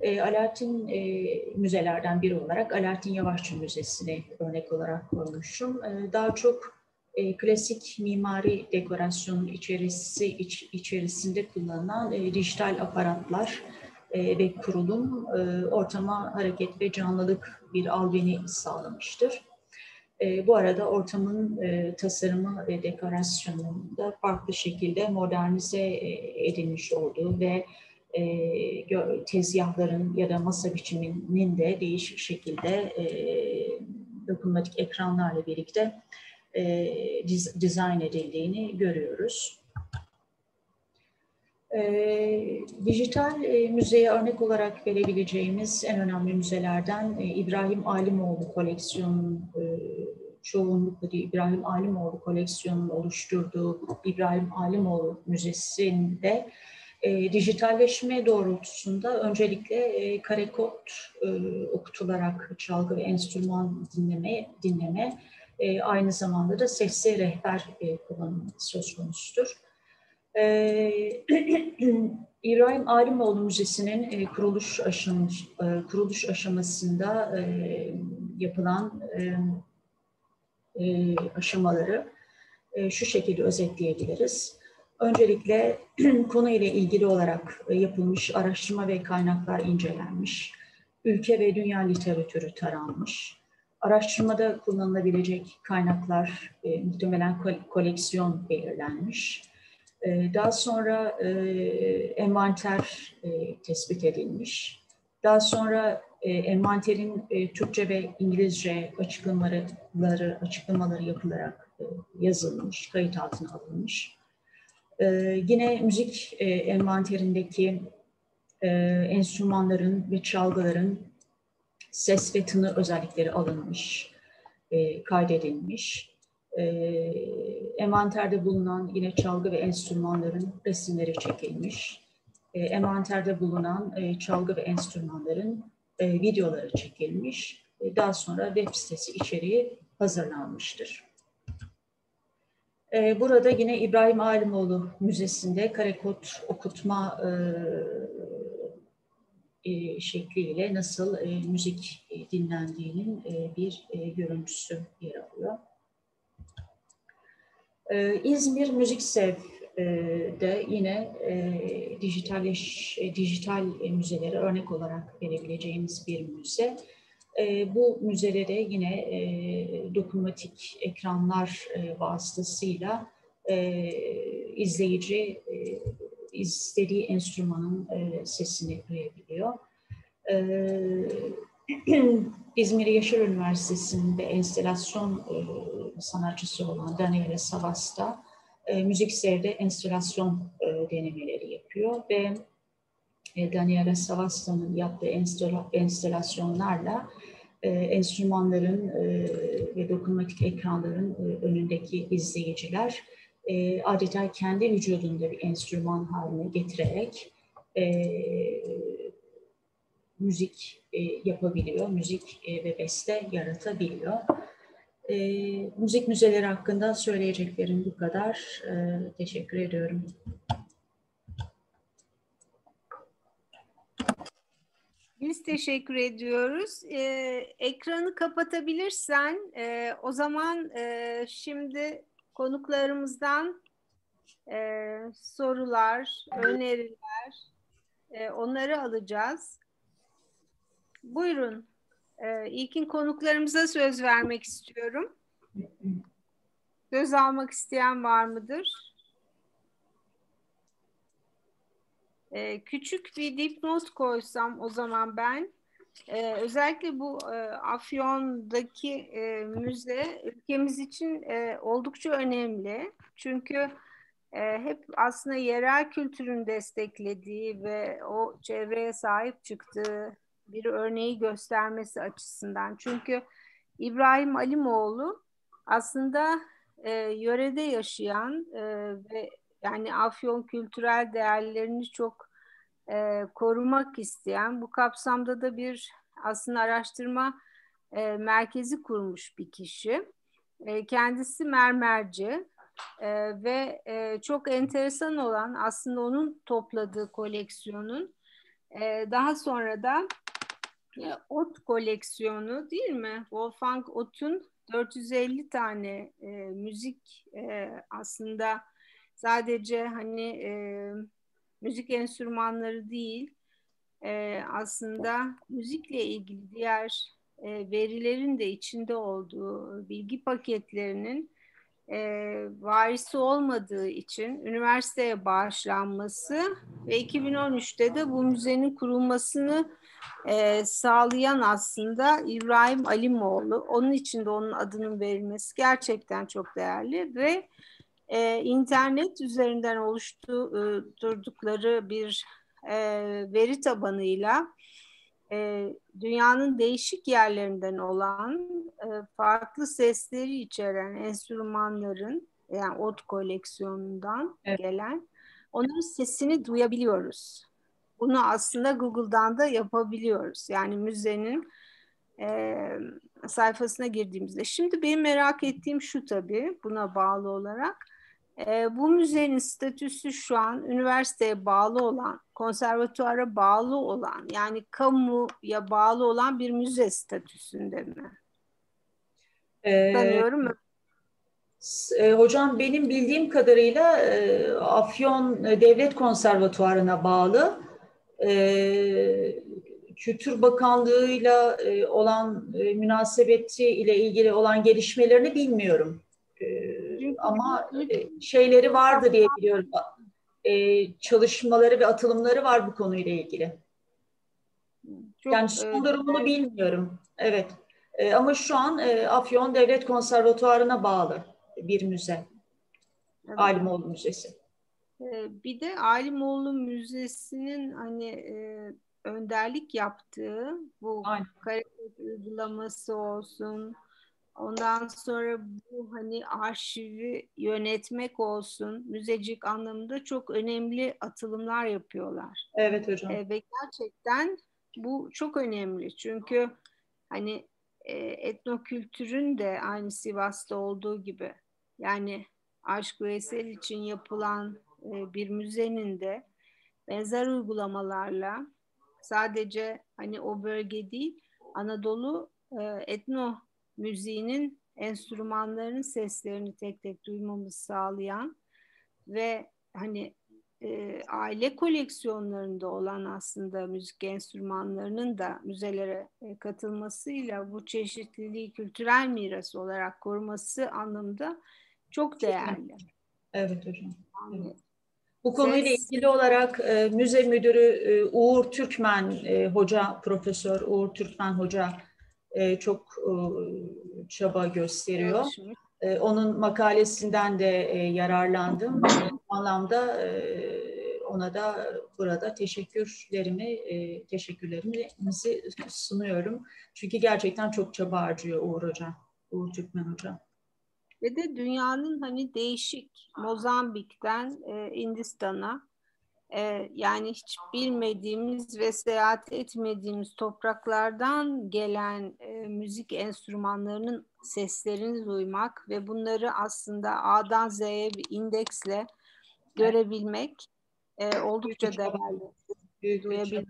E, Alaaddin e, müzelerden biri olarak Alaaddin Yavaşça Müzesi'ni örnek olarak koymuşum. E, daha çok e, klasik mimari dekorasyon içerisi iç, içerisinde kullanılan e, dijital aparatlar e, ve kurulum e, ortama hareket ve canlılık bir albeni sağlamıştır. E, bu arada ortamın e, tasarımı ve dekorasyonunda farklı şekilde modernize edilmiş olduğu ve e, tezgahların ya da masa biçiminin de değişik şekilde dokunmatik ekranlarla birlikte diz, dizayn edildiğini görüyoruz. E, dijital e, müzeye örnek olarak verebileceğimiz en önemli müzelerden e, İbrahim Alimoğlu koleksiyonunun e, çoğunlukla İbrahim Alimoğlu koleksiyonunun oluşturduğu İbrahim Alimoğlu Müzesi'nde e, dijitalleşme doğrultusunda öncelikle e, kare kod e, okutularak çalgı ve enstrüman dinleme, dinleme e, aynı zamanda da sesli rehber e, kullanımı söz konusudur. E, İbrahim Alimoğlu Müzesi'nin e, kuruluş, aşam, e, kuruluş aşamasında e, yapılan aşamaları şu şekilde özetleyebiliriz. Öncelikle konu ile ilgili olarak yapılmış araştırma ve kaynaklar incelenmiş, ülke ve dünya literatürü taranmış, araştırmada kullanılabilecek kaynaklar, muhtemelen koleksiyon belirlenmiş, daha sonra e, envanter e, tespit edilmiş. Daha sonra e, envanterin Türkçe ve İngilizce açıklamaları, açıklamaları yapılarak yazılmış, kayıt altına alınmış. E, yine müzik envanterindeki enstrümanların ve çalgıların ses ve tını özellikleri alınmış, kaydedilmiş. E, envanterde bulunan yine çalgı ve enstrümanların resimleri çekilmiş. E, envanterde bulunan e, çalgı ve enstrümanların e, videoları çekilmiş. E, daha sonra web sitesi içeriği hazırlanmıştır. E, burada yine İbrahim Alimoğlu Müzesi'nde karekod okutma e, e, şekliyle nasıl e, müzik e, dinlendiğinin e, bir e, görüntüsü yer alıyor. E, İzmir Müzik Sev e, de yine e, dijitalleş, e, dijital müzelere örnek olarak verebileceğimiz bir müze. E, bu müzelere yine e, dokunmatik ekranlar e, vasıtasıyla e, izleyici e, istediği enstrümanın e, sesini duyabiliyor. E, İzmir Yaşar Üniversitesi'nde enstelasyon e, sanatçısı olan Daniela Savasta e, müzik sevde enstelasyon e, denemeleri yapıyor ve Daniela Savasta'nın yaptığı enstelasyonlarla enstrümanların ve dokunmatik ekranların önündeki izleyiciler adeta kendi vücudunda bir enstrüman haline getirerek müzik e, yapabiliyor, müzik e, ve beste yaratabiliyor. E, müzik müzeleri hakkında söyleyeceklerim bu kadar. E, teşekkür ediyorum. Biz teşekkür ediyoruz. Ee, ekranı kapatabilirsen e, o zaman e, şimdi konuklarımızdan e, sorular, öneriler e, onları alacağız. Buyurun. E, ilkin konuklarımıza söz vermek istiyorum. Söz almak isteyen var mıdır? E, küçük bir dipnot koysam o zaman ben. Ee, özellikle bu e, Afyon'daki e, müze ülkemiz için e, oldukça önemli. Çünkü e, hep aslında yerel kültürün desteklediği ve o çevreye sahip çıktığı bir örneği göstermesi açısından. Çünkü İbrahim Alimoğlu aslında e, yörede yaşayan e, ve yani Afyon kültürel değerlerini çok e, korumak isteyen, bu kapsamda da bir aslında araştırma e, merkezi kurmuş bir kişi. E, kendisi mermerci e, ve e, çok enteresan olan aslında onun topladığı koleksiyonun e, daha sonra da e, ot koleksiyonu değil mi? Wolfgang Ott'un 450 tane e, müzik e, aslında sadece hani e, müzik enstrümanları değil, e, aslında müzikle ilgili diğer e, verilerin de içinde olduğu bilgi paketlerinin e, varisi olmadığı için üniversiteye bağışlanması ve 2013'te de bu müzenin kurulmasını e, sağlayan aslında İbrahim Alimoğlu. Onun için de onun adının verilmesi gerçekten çok değerli ve e, internet üzerinden oluşturdukları bir e, veri tabanıyla e, dünyanın değişik yerlerinden olan e, farklı sesleri içeren enstrümanların yani ot koleksiyonundan evet. gelen onların sesini duyabiliyoruz. Bunu aslında Google'dan da yapabiliyoruz. Yani müzenin e, sayfasına girdiğimizde. Şimdi benim merak ettiğim şu tabii buna bağlı olarak e, bu müzenin statüsü şu an üniversiteye bağlı olan, konservatuara bağlı olan, yani kamuya bağlı olan bir müze statüsünde mi? Ee, Sanıyorum. E, hocam benim bildiğim kadarıyla e, Afyon Devlet Konservatuarı'na bağlı. E, Kültür Bakanlığı'yla e, olan e, münasebeti ile ilgili olan gelişmelerini bilmiyorum. Çünkü ama e, şeyleri vardı diye biliyorum. E, çalışmaları ve atılımları var bu konuyla ilgili. Çok, yani son durumunu bilmiyorum. Evet. E, ama şu an e, Afyon Devlet Konservatuvarı'na bağlı bir müze. Evet. Alimoğlu Müzesi. E, bir de Alimoğlu Müzesi'nin hani e, önderlik yaptığı bu karikat uygulaması olsun, ondan sonra bu hani arşivi yönetmek olsun, müzecik anlamında çok önemli atılımlar yapıyorlar. Evet hocam. E, ve gerçekten bu çok önemli çünkü hani e, etnokültürün de aynı Sivas'ta olduğu gibi yani Aşk Veysel için yapılan e, bir müzenin de benzer uygulamalarla sadece hani o bölge değil Anadolu e, etno müziğinin enstrümanlarının seslerini tek tek duymamızı sağlayan ve hani e, aile koleksiyonlarında olan aslında müzik enstrümanlarının da müzelere e, katılmasıyla bu çeşitliliği kültürel miras olarak koruması anlamda çok değerli. Evet hocam. Yani, Bu konuyla ses... ilgili olarak e, müze müdürü e, Uğur Türkmen e, hoca, Profesör Uğur Türkmen hoca e, çok e, çaba gösteriyor. E, onun makalesinden de e, yararlandım. Bu anlamda e, ona da burada teşekkürlerimi e, teşekkürlerimizi sunuyorum. Çünkü gerçekten çok çaba harcıyor Uğur Hoca, Uğur Türkmen Hoca. Ve de dünyanın hani değişik Mozambik'ten e, Hindistan'a e, yani hiç bilmediğimiz ve seyahat etmediğimiz topraklardan gelen e, müzik enstrümanlarının seslerini duymak ve bunları aslında A'dan Z'ye bir indeksle görebilmek e, oldukça değerli.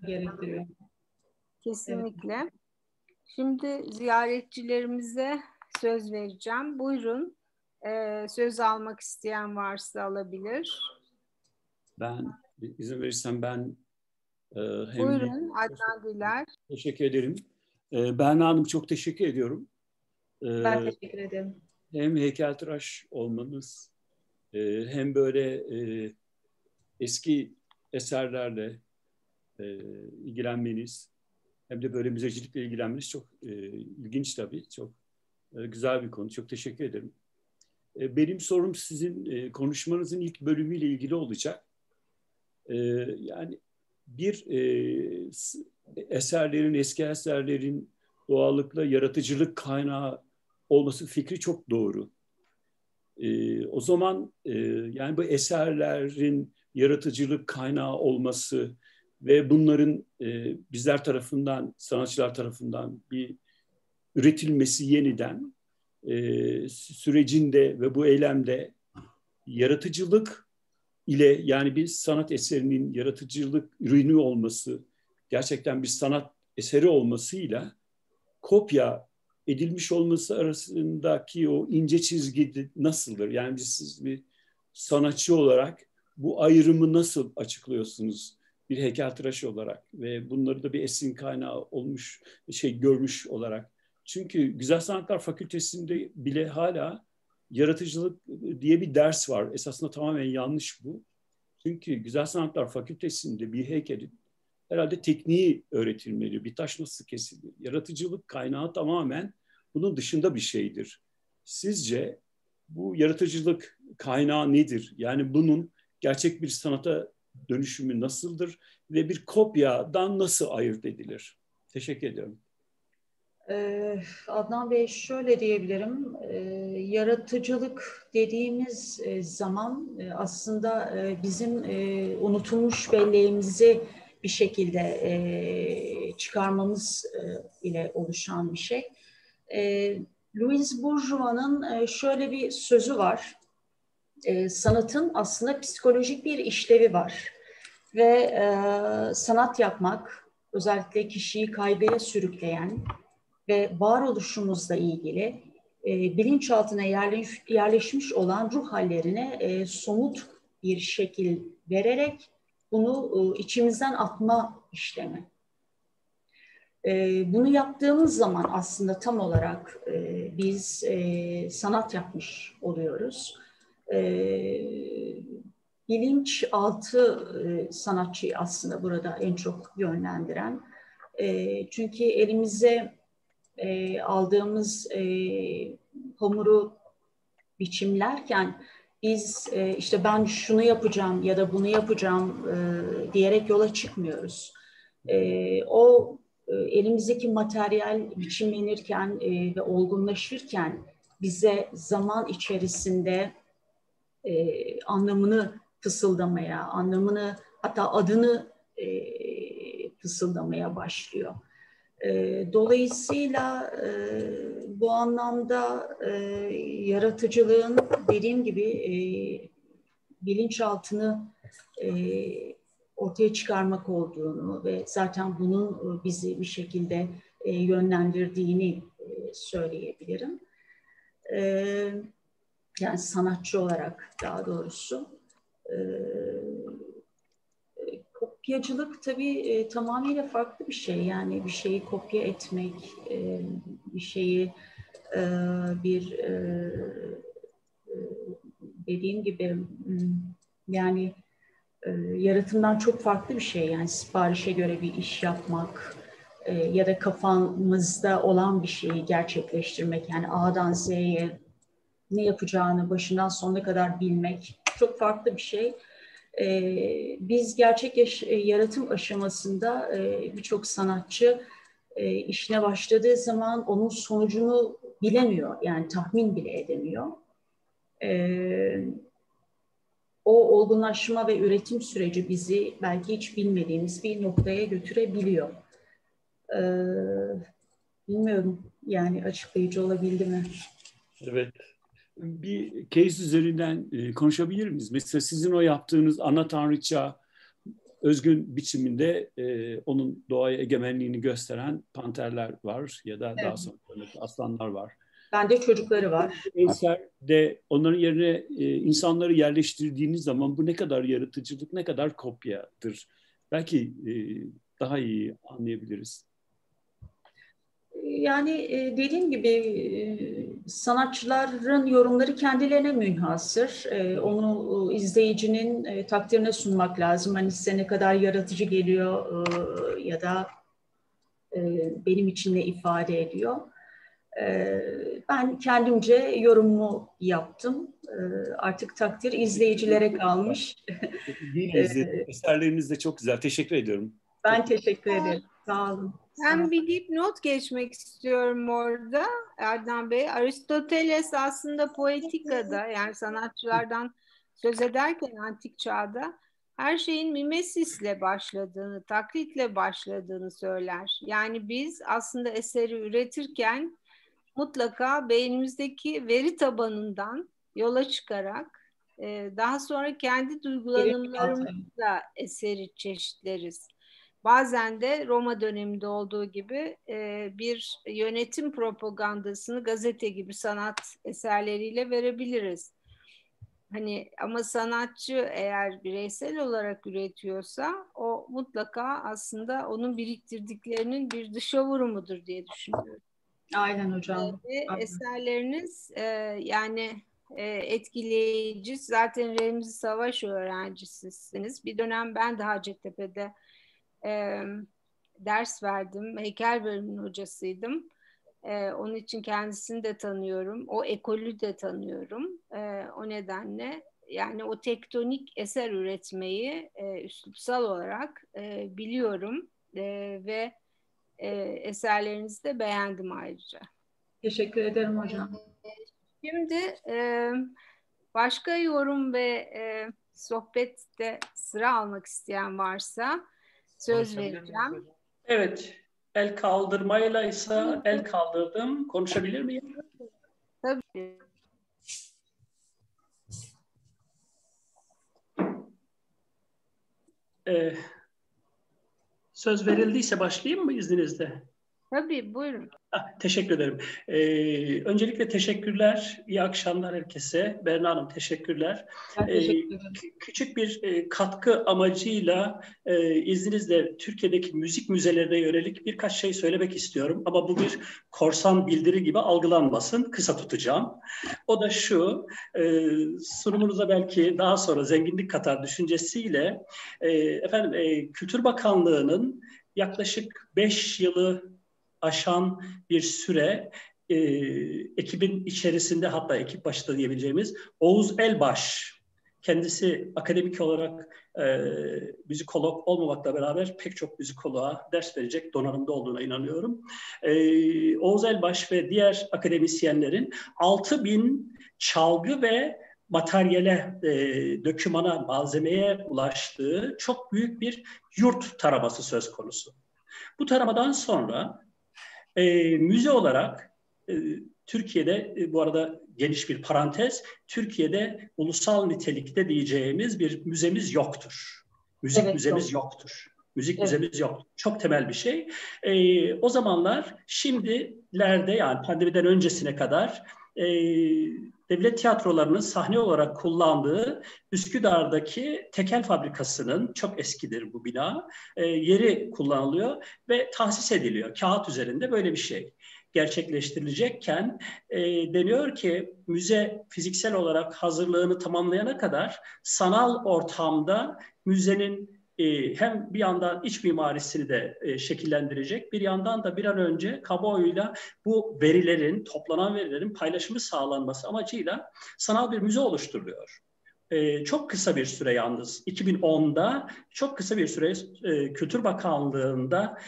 gerektiriyor. Kesinlikle. Evet. Şimdi ziyaretçilerimize söz vereceğim. Buyurun. Ee, söz almak isteyen varsa alabilir. Ben izin verirsem ben e, hem Buyurun Adnan Güler. Teşekkür ederim. E, Berna Hanım çok teşekkür ediyorum. E, ben teşekkür ederim. Hem heykeltıraş olmanız e, hem böyle e, eski eserlerle e, ilgilenmeniz hem de böyle müzecilikle ilgilenmeniz çok e, ilginç tabii. Çok e, güzel bir konu. Çok teşekkür ederim. E, benim sorum sizin e, konuşmanızın ilk bölümüyle ilgili olacak. E, yani bir eserlerin, eski eserlerin doğallıkla yaratıcılık kaynağı olması fikri çok doğru. O zaman yani bu eserlerin yaratıcılık kaynağı olması ve bunların bizler tarafından, sanatçılar tarafından bir üretilmesi yeniden e, sürecinde ve bu eylemde yaratıcılık ile yani bir sanat eserinin yaratıcılık ürünü olması, gerçekten bir sanat eseri olmasıyla kopya edilmiş olması arasındaki o ince çizgi nasıldır? Yani siz bir sanatçı olarak bu ayrımı nasıl açıklıyorsunuz bir heykeltıraş olarak ve bunları da bir esin kaynağı olmuş şey görmüş olarak çünkü Güzel Sanatlar Fakültesi'nde bile hala yaratıcılık diye bir ders var. Esasında tamamen yanlış bu. Çünkü Güzel Sanatlar Fakültesi'nde bir heykelin herhalde tekniği öğretilmeli. Bir taş nasıl kesilir? Yaratıcılık kaynağı tamamen bunun dışında bir şeydir. Sizce bu yaratıcılık kaynağı nedir? Yani bunun gerçek bir sanata dönüşümü nasıldır ve bir kopyadan nasıl ayırt edilir? Teşekkür ediyorum. Adnan Bey şöyle diyebilirim, yaratıcılık dediğimiz zaman aslında bizim unutulmuş belleğimizi bir şekilde çıkarmamız ile oluşan bir şey. Louis Bourgeois'ın şöyle bir sözü var, sanatın aslında psikolojik bir işlevi var ve sanat yapmak özellikle kişiyi kaybeye sürükleyen ve varoluşumuzla ilgili e, bilinçaltına yerleş, yerleşmiş olan ruh hallerine e, somut bir şekil vererek bunu e, içimizden atma işlemi. E, bunu yaptığımız zaman aslında tam olarak e, biz e, sanat yapmış oluyoruz. e, bilinçaltı e, sanatçıyı aslında burada en çok yönlendiren. E, çünkü elimize e, aldığımız e, hamuru biçimlerken biz e, işte ben şunu yapacağım ya da bunu yapacağım e, diyerek yola çıkmıyoruz. E, o e, elimizdeki materyal biçimlenirken e, ve olgunlaşırken bize zaman içerisinde e, anlamını fısıldamaya, anlamını hatta adını e, fısıldamaya başlıyor. E, dolayısıyla e, bu anlamda e, yaratıcılığın dediğim gibi e, bilinçaltını ortaya çıkarmak olduğunu ve zaten bunun bizi bir şekilde yönlendirdiğini söyleyebilirim. Yani sanatçı olarak daha doğrusu. Kopyacılık tabii e, tamamıyla farklı bir şey. Yani bir şeyi kopya etmek, e, bir şeyi e, bir e, e dediğim gibi yani e, yaratımdan çok farklı bir şey. Yani siparişe göre bir iş yapmak e, ya da kafamızda olan bir şeyi gerçekleştirmek. Yani A'dan Z'ye ne yapacağını başından sonuna kadar bilmek çok farklı bir şey. E, biz gerçek yaş- e, yaratım aşamasında e, birçok sanatçı e, işine başladığı zaman onun sonucunu bilemiyor. Yani tahmin bile edemiyor. E, o olgunlaşma ve üretim süreci bizi belki hiç bilmediğimiz bir noktaya götürebiliyor. E, bilmiyorum yani açıklayıcı olabildi mi? Evet bir case üzerinden e, konuşabilir miyiz? Mesela sizin o yaptığınız ana tanrıça özgün biçiminde e, onun doğaya egemenliğini gösteren panterler var ya da evet. daha sonra aslanlar var. Bende çocukları var. Eserde onların yerine e, insanları yerleştirdiğiniz zaman bu ne kadar yaratıcılık, ne kadar kopyadır. Belki e, daha iyi anlayabiliriz. Yani e, dediğim gibi e, sanatçıların yorumları kendilerine münhasır. E, onu izleyicinin takdirine sunmak lazım. Hani size ne kadar yaratıcı geliyor ya da benim için ne ifade ediyor. Ben kendimce yorumumu yaptım. Artık takdir izleyicilere kalmış. Yine izledim. Eserleriniz de çok güzel. Teşekkür ediyorum. Ben teşekkür ederim. Sağ olun. Ben bir dipnot geçmek istiyorum orada Erdem Bey. Aristoteles aslında poetikada yani sanatçılardan söz ederken antik çağda her şeyin mimesisle başladığını, taklitle başladığını söyler. Yani biz aslında eseri üretirken mutlaka beynimizdeki veri tabanından yola çıkarak e, daha sonra kendi duygulanımlarımızla eseri çeşitleriz. Bazen de Roma döneminde olduğu gibi e, bir yönetim propagandasını gazete gibi sanat eserleriyle verebiliriz. Hani ama sanatçı eğer bireysel olarak üretiyorsa o mutlaka aslında onun biriktirdiklerinin bir dışa vurumudur diye düşünüyorum. Aynen hocam. Ve Aynen. eserleriniz e, yani e, etkileyici. Zaten Remzi Savaş öğrencisisiniz. Bir dönem ben de Hacettepe'de e, ders verdim. Heykel bölümünün hocasıydım. E, onun için kendisini de tanıyorum. O ekolü de tanıyorum. E, o nedenle yani o tektonik eser üretmeyi e, üslupsal olarak e, biliyorum e, ve e, eserlerinizi de beğendim ayrıca. Teşekkür ederim hocam. Şimdi e, başka yorum ve e, sohbette sıra almak isteyen varsa söz vereceğim. Evet. El kaldırmayla ise el kaldırdım. Konuşabilir miyim? Tabii. Ee, söz verildiyse başlayayım mı izninizle? Tabii buyurun. Ah, teşekkür ederim. Ee, öncelikle teşekkürler. İyi akşamlar herkese. Berna Hanım teşekkürler. Ee, küçük bir e, katkı amacıyla e, izninizle Türkiye'deki müzik müzelerine yönelik birkaç şey söylemek istiyorum. Ama bu bir korsan bildiri gibi algılanmasın. Kısa tutacağım. O da şu, e, sunumunuza belki daha sonra zenginlik katar düşüncesiyle e, efendim e, Kültür Bakanlığı'nın yaklaşık 5 yılı aşan bir süre e, ekibin içerisinde hatta ekip başında diyebileceğimiz Oğuz Elbaş kendisi akademik olarak e, müzikolog olmamakla beraber pek çok müzikoloğa ders verecek donanımda olduğuna inanıyorum. E, Oğuz Elbaş ve diğer akademisyenlerin 6 bin çalgı ve materyale, e, dökümana, malzemeye ulaştığı çok büyük bir yurt taraması söz konusu. Bu taramadan sonra e, müze olarak e, Türkiye'de e, bu arada geniş bir parantez, Türkiye'de ulusal nitelikte diyeceğimiz bir müzemiz yoktur. Müzik evet, müzemiz yok. yoktur. Müzik evet. müzemiz yok. Çok temel bir şey. E, o zamanlar şimdilerde yani pandemiden öncesine kadar e, devlet tiyatrolarının sahne olarak kullandığı Üsküdar'daki tekel fabrikasının çok eskidir bu bina. E, yeri kullanılıyor ve tahsis ediliyor. Kağıt üzerinde böyle bir şey gerçekleştirilecekken e, deniyor ki müze fiziksel olarak hazırlığını tamamlayana kadar sanal ortamda müzenin hem bir yandan iç mimarisini de e, şekillendirecek, bir yandan da bir an önce kamuoyuyla bu verilerin, toplanan verilerin paylaşımı sağlanması amacıyla sanal bir müze oluşturuluyor. E, çok kısa bir süre yalnız 2010'da çok kısa bir süre Kültür Bakanlığı'nda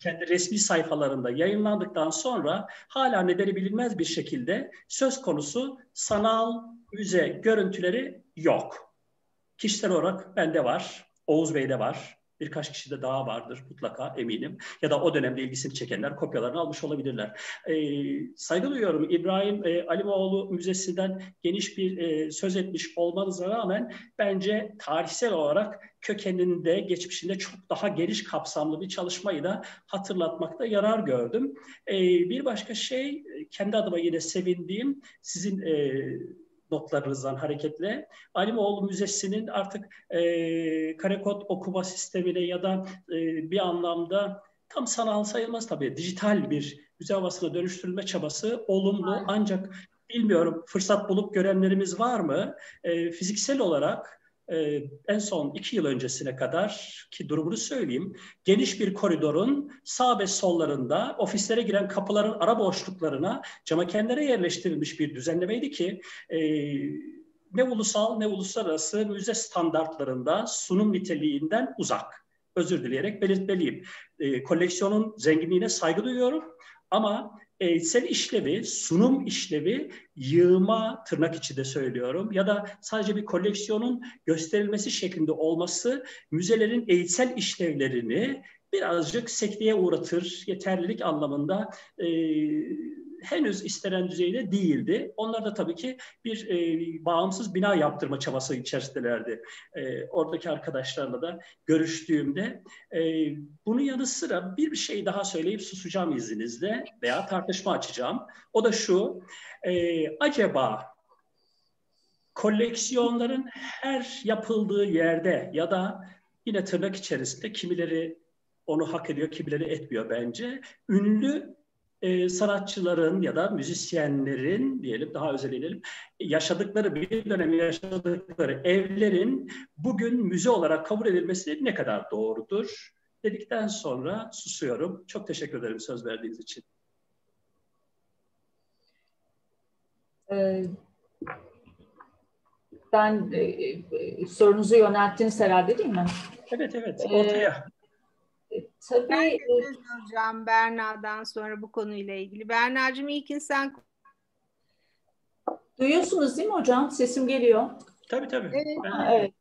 kendi resmi sayfalarında yayınlandıktan sonra hala nedeni bilinmez bir şekilde söz konusu sanal müze görüntüleri yok. Kişisel olarak bende var. Oğuz Bey'de var. Birkaç kişi de daha vardır mutlaka eminim. Ya da o dönemde ilgisini çekenler kopyalarını almış olabilirler. Ee, saygı duyuyorum. İbrahim e, Alimoğlu Müzesi'nden geniş bir e, söz etmiş olmanıza rağmen bence tarihsel olarak kökeninde, geçmişinde çok daha geniş kapsamlı bir çalışmayı da hatırlatmakta yarar gördüm. Ee, bir başka şey, kendi adıma yine sevindiğim, sizin e, notlarınızdan hareketle Alimoğlu Müzesi'nin artık e, karekod okuma sistemiyle ya da e, bir anlamda tam sanal sayılmaz tabii dijital bir müze havasına dönüştürülme çabası olumlu Aynen. ancak bilmiyorum fırsat bulup görenlerimiz var mı? E, fiziksel olarak e, en son iki yıl öncesine kadar ki durumunu söyleyeyim. Geniş bir koridorun sağ ve sollarında ofislere giren kapıların ara boşluklarına camakenlere yerleştirilmiş bir düzenlemeydi ki e, ne ulusal ne uluslararası müze standartlarında sunum niteliğinden uzak. Özür dileyerek belirtmeliyim. E, koleksiyonun zenginliğine saygı duyuyorum ama eğitsel işlevi, sunum işlevi yığma tırnak içinde söylüyorum ya da sadece bir koleksiyonun gösterilmesi şeklinde olması müzelerin eğitsel işlevlerini birazcık sekteye uğratır, yeterlilik anlamında e, henüz istenen düzeyde değildi. Onlar da tabii ki bir e, bağımsız bina yaptırma çabası içerisindelerdi. E, oradaki arkadaşlarla da görüştüğümde. E, bunun yanı sıra bir şey daha söyleyip susacağım izninizle veya tartışma açacağım. O da şu, e, acaba koleksiyonların her yapıldığı yerde ya da yine tırnak içerisinde kimileri onu hak ediyor, kimileri etmiyor bence. Ünlü e, sanatçıların ya da müzisyenlerin diyelim daha özel edelim yaşadıkları bir dönem yaşadıkları evlerin bugün müze olarak kabul edilmesi ne kadar doğrudur dedikten sonra susuyorum. Çok teşekkür ederim söz verdiğiniz için. Ee, ben e, e, sorunuzu yönelttiniz herhalde değil mi? Evet evet ortaya. Ee, Tabii. Ben de söz alacağım Berna'dan sonra bu konuyla ilgili. Berna'cığım ilkin sen Duyuyorsunuz değil mi hocam? Sesim geliyor. Tabii tabii. Evet. Ha, evet.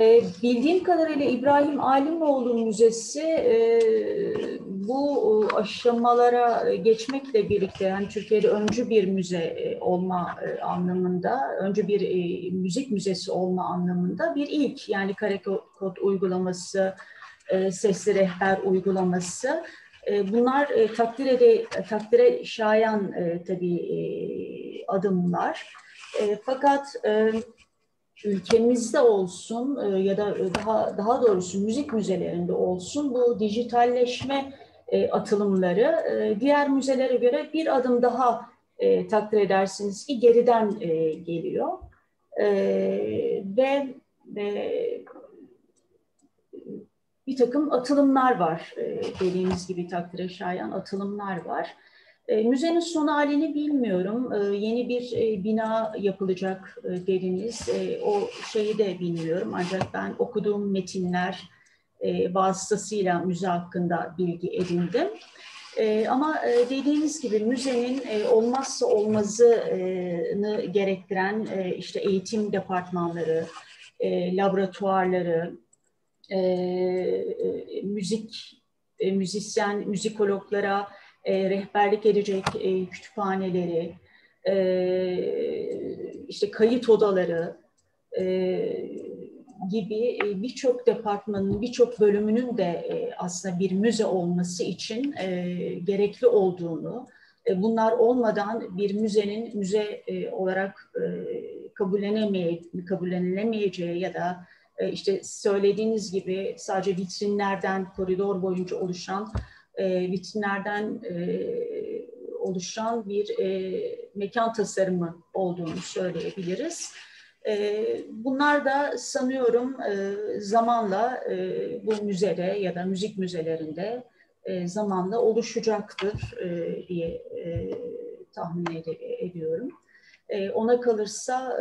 Ee, bildiğim kadarıyla İbrahim Alimoğlu Müzesi e, bu aşamalara geçmekle birlikte yani Türkiye'de öncü bir müze e, olma e, anlamında, öncü bir e, müzik müzesi olma anlamında bir ilk yani kare kod uygulaması, e, sesli rehber uygulaması. E, bunlar e, takdir ede, takdire şayan e, tabii e, adımlar. Fakat ülkemizde olsun ya da daha daha doğrusu müzik müzelerinde olsun bu dijitalleşme atılımları diğer müzelere göre bir adım daha takdir edersiniz ki geriden geliyor ve bir takım atılımlar var. E, dediğiniz gibi takdire şayan atılımlar var. E, müzenin son halini bilmiyorum. E, yeni bir e, bina yapılacak e, dediniz. O şeyi de bilmiyorum. Ancak ben okuduğum metinler e, vasıtasıyla müze hakkında bilgi edindim. Ama e, dediğiniz gibi müzenin olmazsa olmazını gerektiren işte eğitim departmanları, laboratuvarları, e, e, müzik, e, müzisyen, müzikologlara e, rehberlik edecek e, kütüphaneleri, e, işte kayıt odaları e, gibi e, birçok departmanın, birçok bölümünün de e, aslında bir müze olması için gerekli olduğunu, bunlar olmadan bir müzenin müze e, olarak e, kabullenilemeyeceği ya da e, işte söylediğiniz gibi sadece vitrinlerden koridor boyunca oluşan e, vitrinlerden e, oluşan bir e, mekan tasarımı olduğunu söyleyebiliriz. E, bunlar da sanıyorum zamanla bu müzede ya da müzik müzelerinde zamanla oluşacaktır diye tahmin ed- ediyorum. Ona kalırsa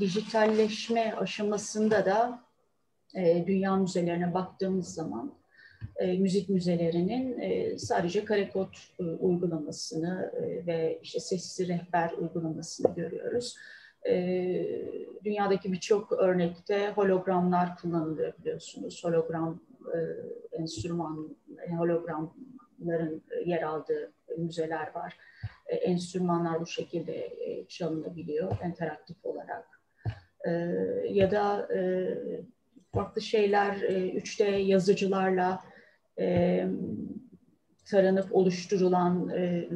dijitalleşme aşamasında da e, dünya müzelerine baktığımız zaman e, müzik müzelerinin e, sadece karekod e, uygulamasını e, ve işte sesli rehber uygulamasını görüyoruz. E, dünyadaki birçok örnekte hologramlar kullanılıyor biliyorsunuz. Hologram e, enstrüman, hologramların yer aldığı müzeler var. E, enstrümanlar bu şekilde e, çalınabiliyor interaktif olarak. E, ya da e, farklı şeyler e, 3D yazıcılarla e, taranıp oluşturulan e,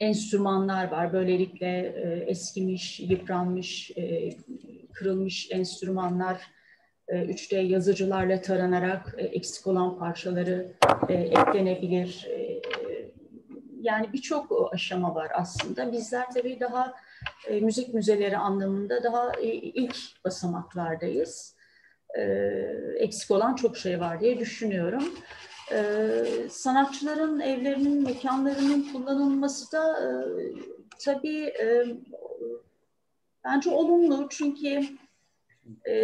enstrümanlar var. Böylelikle e, eskimiş, yıpranmış, e, kırılmış enstrümanlar e, 3D yazıcılarla taranarak e, eksik olan parçaları e, eklenebilir. E, yani birçok aşama var aslında. Bizler tabii daha e, müzik müzeleri anlamında daha e, ilk basamaklardayız e, eksik olan çok şey var diye düşünüyorum. E, sanatçıların evlerinin, mekanlarının kullanılması da e, tabii e, bence olumlu çünkü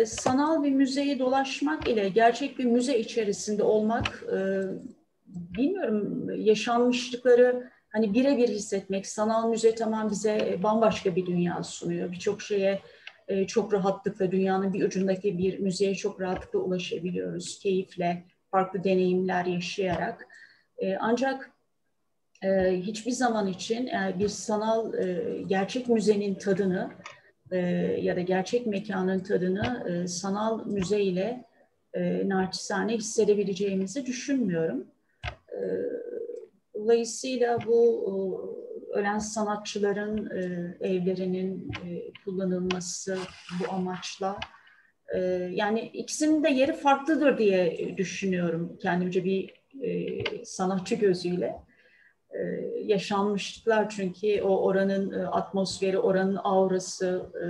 sanal bir müzeyi dolaşmak ile gerçek bir müze içerisinde olmak bilmiyorum yaşanmışlıkları hani birebir hissetmek sanal müze tamam bize bambaşka bir dünya sunuyor birçok şeye e, çok rahatlıkla dünyanın bir ucundaki bir müzeye çok rahatlıkla ulaşabiliyoruz. Keyifle, farklı deneyimler yaşayarak. E, ancak e, hiçbir zaman için bir sanal gerçek müzenin tadını ya da gerçek mekanın tadını sanal müze ile naçizane hissedebileceğimizi düşünmüyorum. Dolayısıyla bu ölen sanatçıların e, evlerinin e, kullanılması bu amaçla e, yani ikisinin de yeri farklıdır diye düşünüyorum kendimce bir e, sanatçı gözüyle. E, yaşanmışlıklar çünkü o oranın e, atmosferi, oranın aurası e,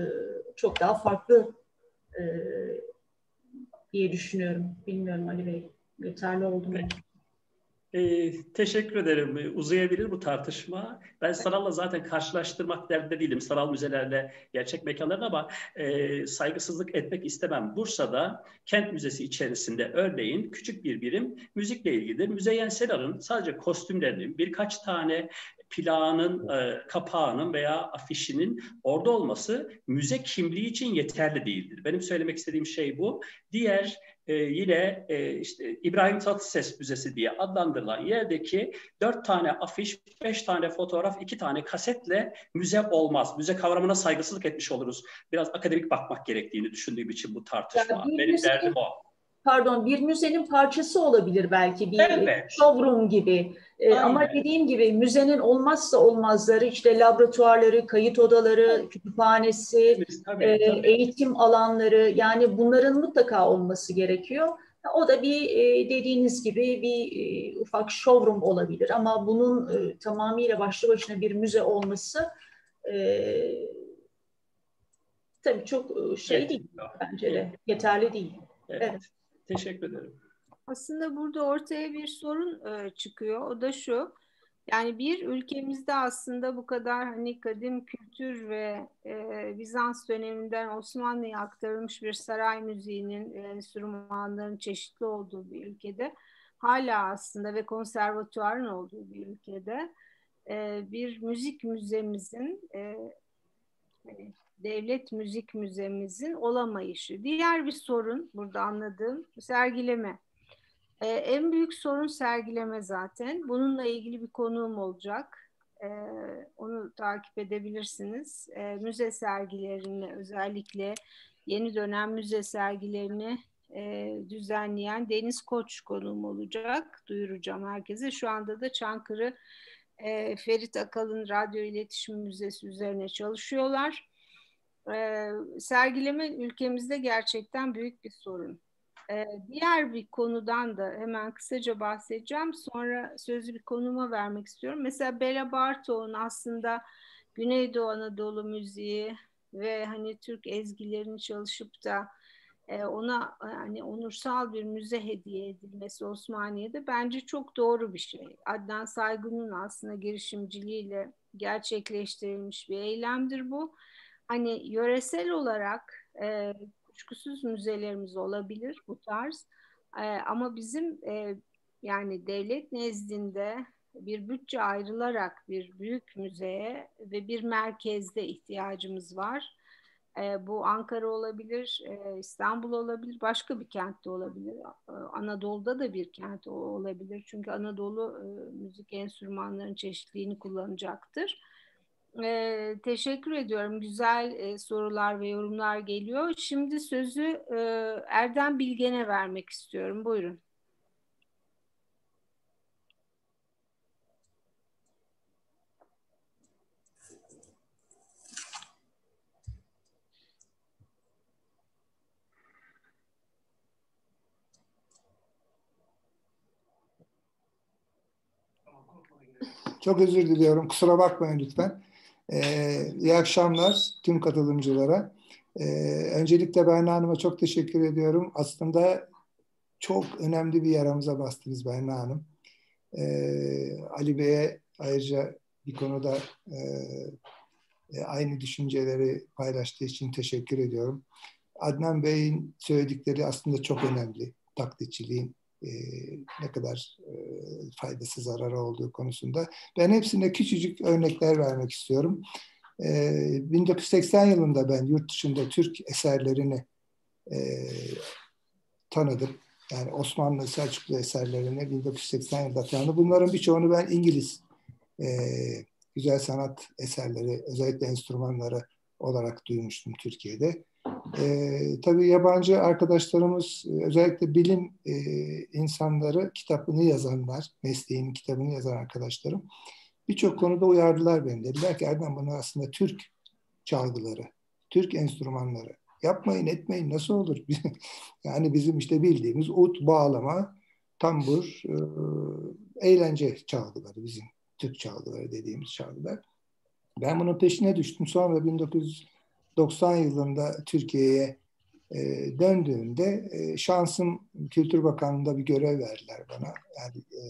çok daha farklı e, diye düşünüyorum. Bilmiyorum Ali Bey yeterli oldu mu? Ee, teşekkür ederim. Ee, uzayabilir bu tartışma. Ben sanalla zaten karşılaştırmak derdinde değilim. Sanal müzelerle gerçek mekanların ama e, saygısızlık etmek istemem. Bursa'da Kent Müzesi içerisinde örneğin küçük bir birim müzikle ilgilidir. Müzeyyen Senar'ın sadece kostümlerinin birkaç tane plağının, e, kapağının veya afişinin orada olması müze kimliği için yeterli değildir. Benim söylemek istediğim şey bu. Diğer e, yine e, işte İbrahim Tatlıses Müzesi diye adlandırılan yerdeki dört tane afiş, beş tane fotoğraf, iki tane kasetle müze olmaz. Müze kavramına saygısızlık etmiş oluruz. Biraz akademik bakmak gerektiğini düşündüğüm için bu tartışma. Benim müze, derdim o. pardon bir müzenin parçası olabilir belki bir evet. showroom gibi. Ee, ama dediğim gibi müzenin olmazsa olmazları işte laboratuvarları, kayıt odaları, kütüphanesi, tabii, e, tabii. eğitim alanları yani bunların mutlaka olması gerekiyor. O da bir e, dediğiniz gibi bir e, ufak showroom olabilir ama bunun e, tamamıyla başlı başına bir müze olması tabii çok şey değil bence de yeterli değil. Evet. evet. Teşekkür ederim. Aslında burada ortaya bir sorun çıkıyor. O da şu. Yani bir ülkemizde aslında bu kadar hani kadim kültür ve e, Bizans döneminden Osmanlı'ya aktarılmış bir saray müziğinin, e, enstrümanların çeşitli olduğu bir ülkede hala aslında ve konservatuarın olduğu bir ülkede e, bir müzik müzemizin e, hani devlet müzik müzemizin olamayışı. Diğer bir sorun burada anladığım sergileme. Ee, en büyük sorun sergileme zaten. Bununla ilgili bir konuğum olacak. Ee, onu takip edebilirsiniz. Ee, müze sergilerini özellikle yeni dönem müze sergilerini e, düzenleyen Deniz Koç konuğum olacak. Duyuracağım herkese. Şu anda da Çankırı e, Ferit Akalın Radyo İletişim Müzesi üzerine çalışıyorlar. E, sergileme ülkemizde gerçekten büyük bir sorun. Ee, diğer bir konudan da hemen kısaca bahsedeceğim. Sonra sözü bir konuma vermek istiyorum. Mesela Bela Bartok'un aslında Güneydoğu Anadolu müziği ve hani Türk ezgilerini çalışıp da e, ona hani onursal bir müze hediye edilmesi Osmaniye'de bence çok doğru bir şey. Adnan Saygun'un aslında girişimciliğiyle gerçekleştirilmiş bir eylemdir bu. Hani yöresel olarak e, kuşkusuz müzelerimiz olabilir bu tarz. E, ama bizim e, yani devlet nezdinde bir bütçe ayrılarak bir büyük müzeye ve bir merkezde ihtiyacımız var. E, bu Ankara olabilir, e, İstanbul olabilir, başka bir kentte olabilir. E, Anadolu'da da bir kent olabilir. Çünkü Anadolu e, müzik enstrümanlarının çeşitliliğini kullanacaktır. E, teşekkür ediyorum. Güzel e, sorular ve yorumlar geliyor. Şimdi sözü e, Erdem Bilgen'e vermek istiyorum. Buyurun. Çok özür diliyorum. Kusura bakmayın lütfen. Ee, iyi akşamlar tüm katılımcılara. Ee, öncelikle Berna Hanım'a çok teşekkür ediyorum. Aslında çok önemli bir yaramıza bastınız Berna Hanım. Ee, Ali Bey'e ayrıca bir konuda e, e, aynı düşünceleri paylaştığı için teşekkür ediyorum. Adnan Bey'in söyledikleri aslında çok önemli. Taklitçiliğin e, ne kadar e, faydası zararı olduğu konusunda. Ben hepsine küçücük örnekler vermek istiyorum. E, 1980 yılında ben yurt dışında Türk eserlerini e, tanıdım. Yani Osmanlı Selçuklu eserlerini 1980 yılında tanıdım. Bunların birçoğunu ben İngiliz e, güzel sanat eserleri, özellikle enstrümanları olarak duymuştum Türkiye'de. E, tabii yabancı arkadaşlarımız özellikle bilim e, insanları kitabını yazanlar, mesleğin kitabını yazan arkadaşlarım birçok konuda uyardılar beni. Dediler ki Erdem bunlar aslında Türk çalgıları, Türk enstrümanları. Yapmayın etmeyin nasıl olur? yani bizim işte bildiğimiz ut, bağlama, tambur, e, eğlence çalgıları bizim Türk çalgıları dediğimiz çalgılar. Ben bunun peşine düştüm. Sonra 1900 90 yılında Türkiye'ye e, döndüğümde e, şansım Kültür Bakanlığı'nda bir görev verdiler bana. Yani e,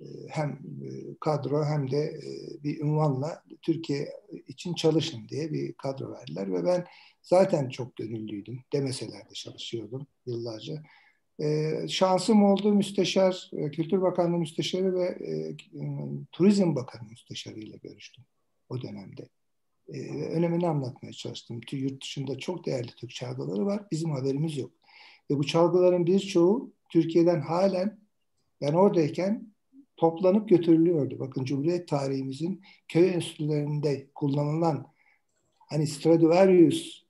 e hem e, kadro hem de e, bir ünvanla Türkiye için çalışın diye bir kadro verdiler ve ben zaten çok gönüllüydüm. Demeseler de çalışıyordum yıllarca. Şansım oldu müsteşar, Kültür Bakanlığı müsteşarı ve Turizm Bakanı müsteşarı ile görüştüm o dönemde e, önemini anlatmaya çalıştım. Yurt dışında çok değerli Türk çalgıları var. Bizim haberimiz yok. Ve bu çalgıların birçoğu Türkiye'den halen ben oradayken toplanıp götürülüyordu. Bakın Cumhuriyet tarihimizin köy enstitülerinde kullanılan hani Stradivarius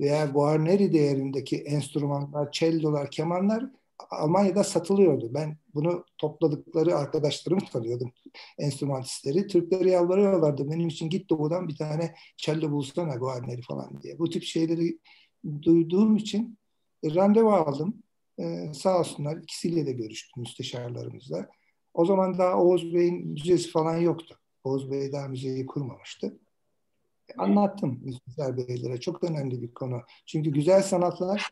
veya Guarneri değerindeki enstrümanlar, cellolar, kemanlar Almanya'da satılıyordu. Ben bunu topladıkları arkadaşlarımı tanıyordum, enstrümanistleri. Türkleri yalvarıyorlardı. Benim için git doğudan bir tane cello bulsana Guarneri falan diye. Bu tip şeyleri duyduğum için e, randevu aldım. Ee, sağ olsunlar ikisiyle de görüştüm müsteşarlarımızla. O zaman daha Oğuz Bey'in müzesi falan yoktu. Oğuz Bey daha müzeyi kurmamıştı. Anlattım müzisyen beylere. Çok önemli bir konu. Çünkü güzel sanatlar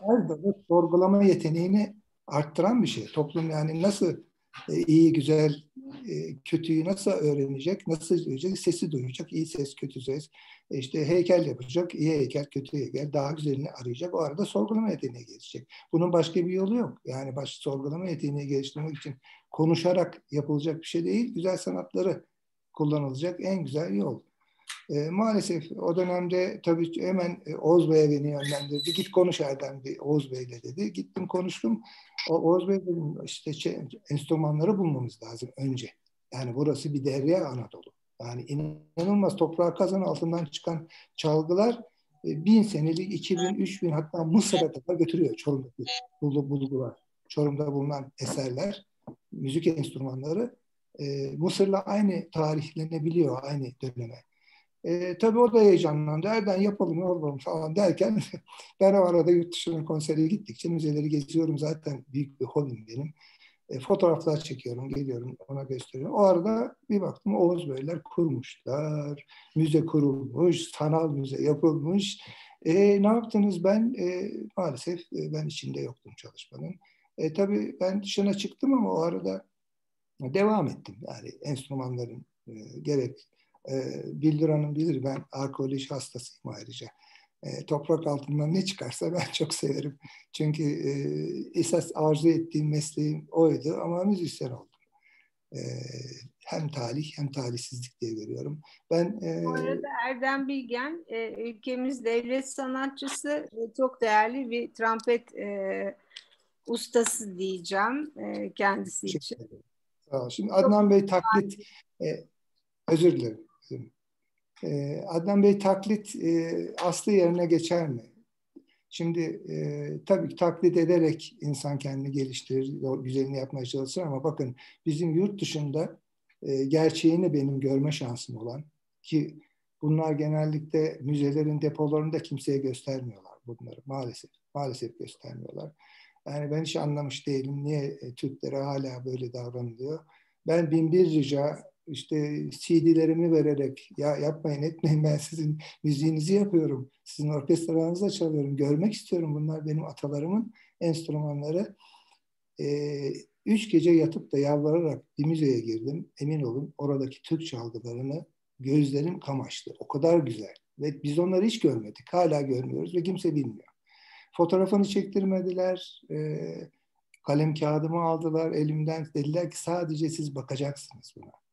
her dalı sorgulama yeteneğini arttıran bir şey. Toplum yani nasıl e, iyi, güzel, e, kötüyü nasıl öğrenecek, nasıl duyacak, sesi duyacak, iyi ses, kötü ses. E, işte heykel yapacak, iyi heykel, kötü heykel, daha güzelini arayacak. O arada sorgulama yeteneği gelişecek. Bunun başka bir yolu yok. Yani baş sorgulama yeteneği geliştirmek için konuşarak yapılacak bir şey değil. Güzel sanatları kullanılacak en güzel yol. E, maalesef o dönemde tabii hemen e, Oğuz Bey'e beni yönlendirdi. Git konuş Erdem Bey, Oğuz Bey'le dedi. Gittim konuştum. O, Oğuz Bey dedim işte şey, enstrümanları bulmamız lazım önce. Yani burası bir derya Anadolu. Yani inanılmaz toprağa kazan altından çıkan çalgılar e, bin senelik, iki bin, üç bin hatta Mısır'a kadar götürüyor Çorum'daki bulgular. Çorum'da bulunan eserler, müzik enstrümanları e, Mısır'la aynı tarihlenebiliyor, aynı döneme. E, tabii o da heyecanlandı. Nereden yapalım, yapalım falan derken ben o arada yurt dışına konsere gittikçe müzeleri geziyorum. Zaten büyük bir hobim benim. E, fotoğraflar çekiyorum, geliyorum ona gösteriyorum. O arada bir baktım Oğuz Beyler kurmuşlar. Müze kurulmuş, sanal müze yapılmış. E, ne yaptınız? Ben e, maalesef e, ben içinde yoktum çalışmanın. E, tabii ben dışına çıktım ama o arada devam ettim. Yani enstrümanların e, gerek e, Bildir Hanım bilir ben arkeoloji hastasıyım ayrıca. E, toprak altından ne çıkarsa ben çok severim. Çünkü e, esas arzu ettiğim mesleğim oydu ama müzisyen oldum. E, hem talih hem talihsizlik diye görüyorum. Ben e, Bu arada Erdem Bilgen e, ülkemiz devlet sanatçısı e, çok değerli bir trompet e, ustası diyeceğim e, kendisi için. Sağ olun. Şimdi Adnan Bey taklit e, özür dilerim. E, Adnan Bey taklit e, aslı yerine geçer mi? Şimdi e, tabii ki taklit ederek insan kendini geliştirir, güzelini yapmaya çalışır ama bakın bizim yurt dışında e, gerçeğini benim görme şansım olan ki bunlar genellikle müzelerin depolarında kimseye göstermiyorlar bunları maalesef. Maalesef göstermiyorlar. Yani ben hiç anlamış değilim niye e, Türklere hala böyle davranılıyor. Ben bin bir rica işte CD'lerimi vererek ya yapmayın etmeyin ben sizin müziğinizi yapıyorum. Sizin orkestranızda çalıyorum. Görmek istiyorum. Bunlar benim atalarımın enstrümanları. Ee, üç gece yatıp da yalvararak bir müzeye girdim. Emin olun oradaki Türk çalgılarını gözlerim kamaştı. O kadar güzel. Ve biz onları hiç görmedik. Hala görmüyoruz ve kimse bilmiyor. Fotoğrafını çektirmediler. E, kalem kağıdımı aldılar elimden. Dediler ki sadece siz bakacaksınız buna.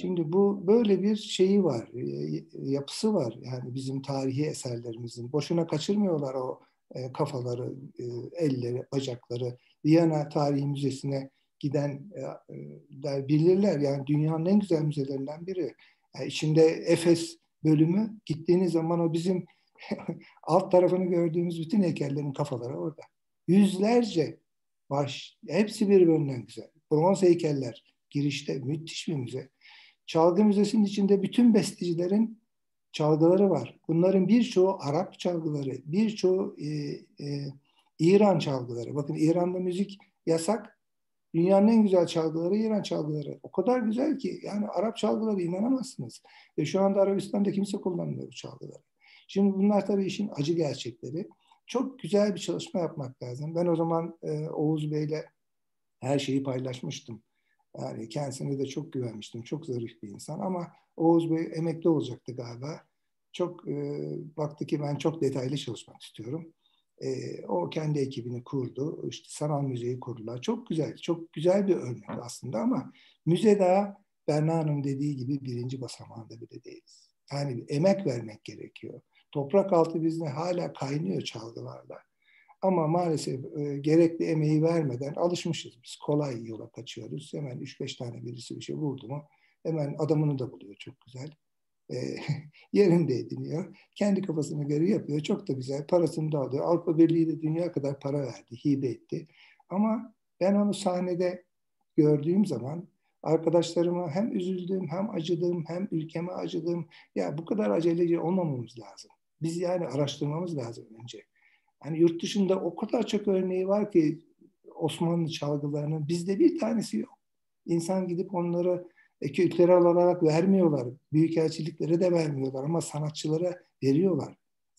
Şimdi bu böyle bir şeyi var, e, yapısı var yani bizim tarihi eserlerimizin. Boşuna kaçırmıyorlar o e, kafaları, e, elleri, bacakları. Viyana Tarihi Müzesi'ne giden der bilirler yani dünyanın en güzel müzelerinden biri. Yani içinde Efes bölümü gittiğiniz zaman o bizim alt tarafını gördüğümüz bütün heykellerin kafaları orada. Yüzlerce baş, hepsi birbirinden güzel. Bronz heykeller girişte müthiş bir müze. Çalgı Müzesi'nin içinde bütün bestecilerin çalgıları var. Bunların birçoğu Arap çalgıları, birçoğu e, e, İran çalgıları. Bakın İran'da müzik yasak. Dünyanın en güzel çalgıları İran çalgıları. O kadar güzel ki yani Arap çalgıları inanamazsınız. Ve şu anda Arabistan'da kimse kullanmıyor bu çalgıları. Şimdi bunlar tabii işin acı gerçekleri. Çok güzel bir çalışma yapmak lazım. Ben o zaman e, Oğuz Bey'le her şeyi paylaşmıştım. Yani kendisine de çok güvenmiştim. Çok zarif bir insan ama Oğuz Bey emekli olacaktı galiba. Çok e, baktı ki ben çok detaylı çalışmak istiyorum. E, o kendi ekibini kurdu. İşte sanal müzeyi kurdular. Çok güzel, çok güzel bir örnek aslında ama müze daha Berna Hanım dediği gibi birinci basamağında bile değiliz. Yani emek vermek gerekiyor. Toprak altı bizde hala kaynıyor çalgılarda. Ama maalesef e, gerekli emeği vermeden alışmışız biz. Kolay yola kaçıyoruz. Hemen 3-5 tane birisi bir şey buldu mu hemen adamını da buluyor çok güzel. e, yerinde ediniyor. Kendi kafasına göre yapıyor. Çok da güzel. Parasını da alıyor. Avrupa Birliği de dünya kadar para verdi, hibe etti. Ama ben onu sahnede gördüğüm zaman arkadaşlarıma hem üzüldüm, hem acıdım, hem ülkeme acıdım. Ya bu kadar aceleci olmamamız lazım. Biz yani araştırmamız lazım önce. Yani yurt dışında o kadar çok örneği var ki Osmanlı çalgılarının bizde bir tanesi yok. İnsan gidip onları e, kültürel olarak vermiyorlar. Büyükelçiliklere de vermiyorlar ama sanatçılara veriyorlar.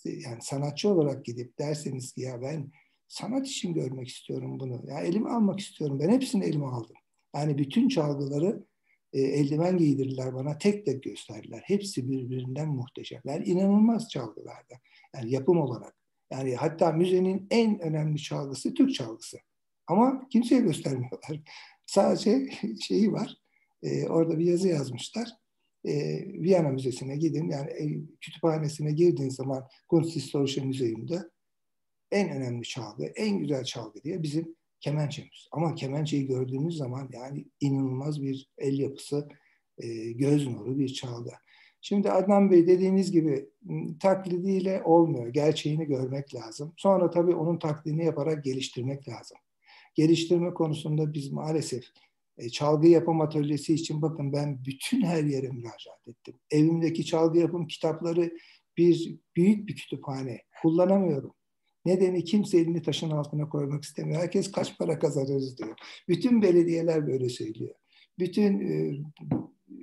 Yani sanatçı olarak gidip derseniz ki ya ben sanat için görmek istiyorum bunu. Ya elime almak istiyorum. Ben hepsini elime aldım. Yani bütün çalgıları e, eldiven giydirdiler bana. Tek tek gösterdiler. Hepsi birbirinden muhteşemler. İnanılmaz çalgılarda. Yani yapım olarak. Yani hatta müzenin en önemli çalgısı Türk çalgısı. Ama kimseye göstermiyorlar. Sadece şeyi var. E, orada bir yazı yazmışlar. E, Viyana Müzesi'ne gidin. Yani e, kütüphanesine girdiğin zaman Kunsthistorische Museum'da en önemli çalgı, en güzel çalgı diye bizim kemençemiz. Ama kemençeyi gördüğümüz zaman yani inanılmaz bir el yapısı, e, göz nuru bir çalgı. Şimdi Adnan Bey dediğiniz gibi taklidiyle olmuyor. Gerçeğini görmek lazım. Sonra tabii onun taklidini yaparak geliştirmek lazım. Geliştirme konusunda biz maalesef e, çalgı yapım atölyesi için bakın ben bütün her yere müracaat ettim. Evimdeki çalgı yapım kitapları bir büyük bir kütüphane. Kullanamıyorum. Nedeni kimse elini taşın altına koymak istemiyor. Herkes kaç para kazanırız diyor. Bütün belediyeler böyle söylüyor. Bütün e,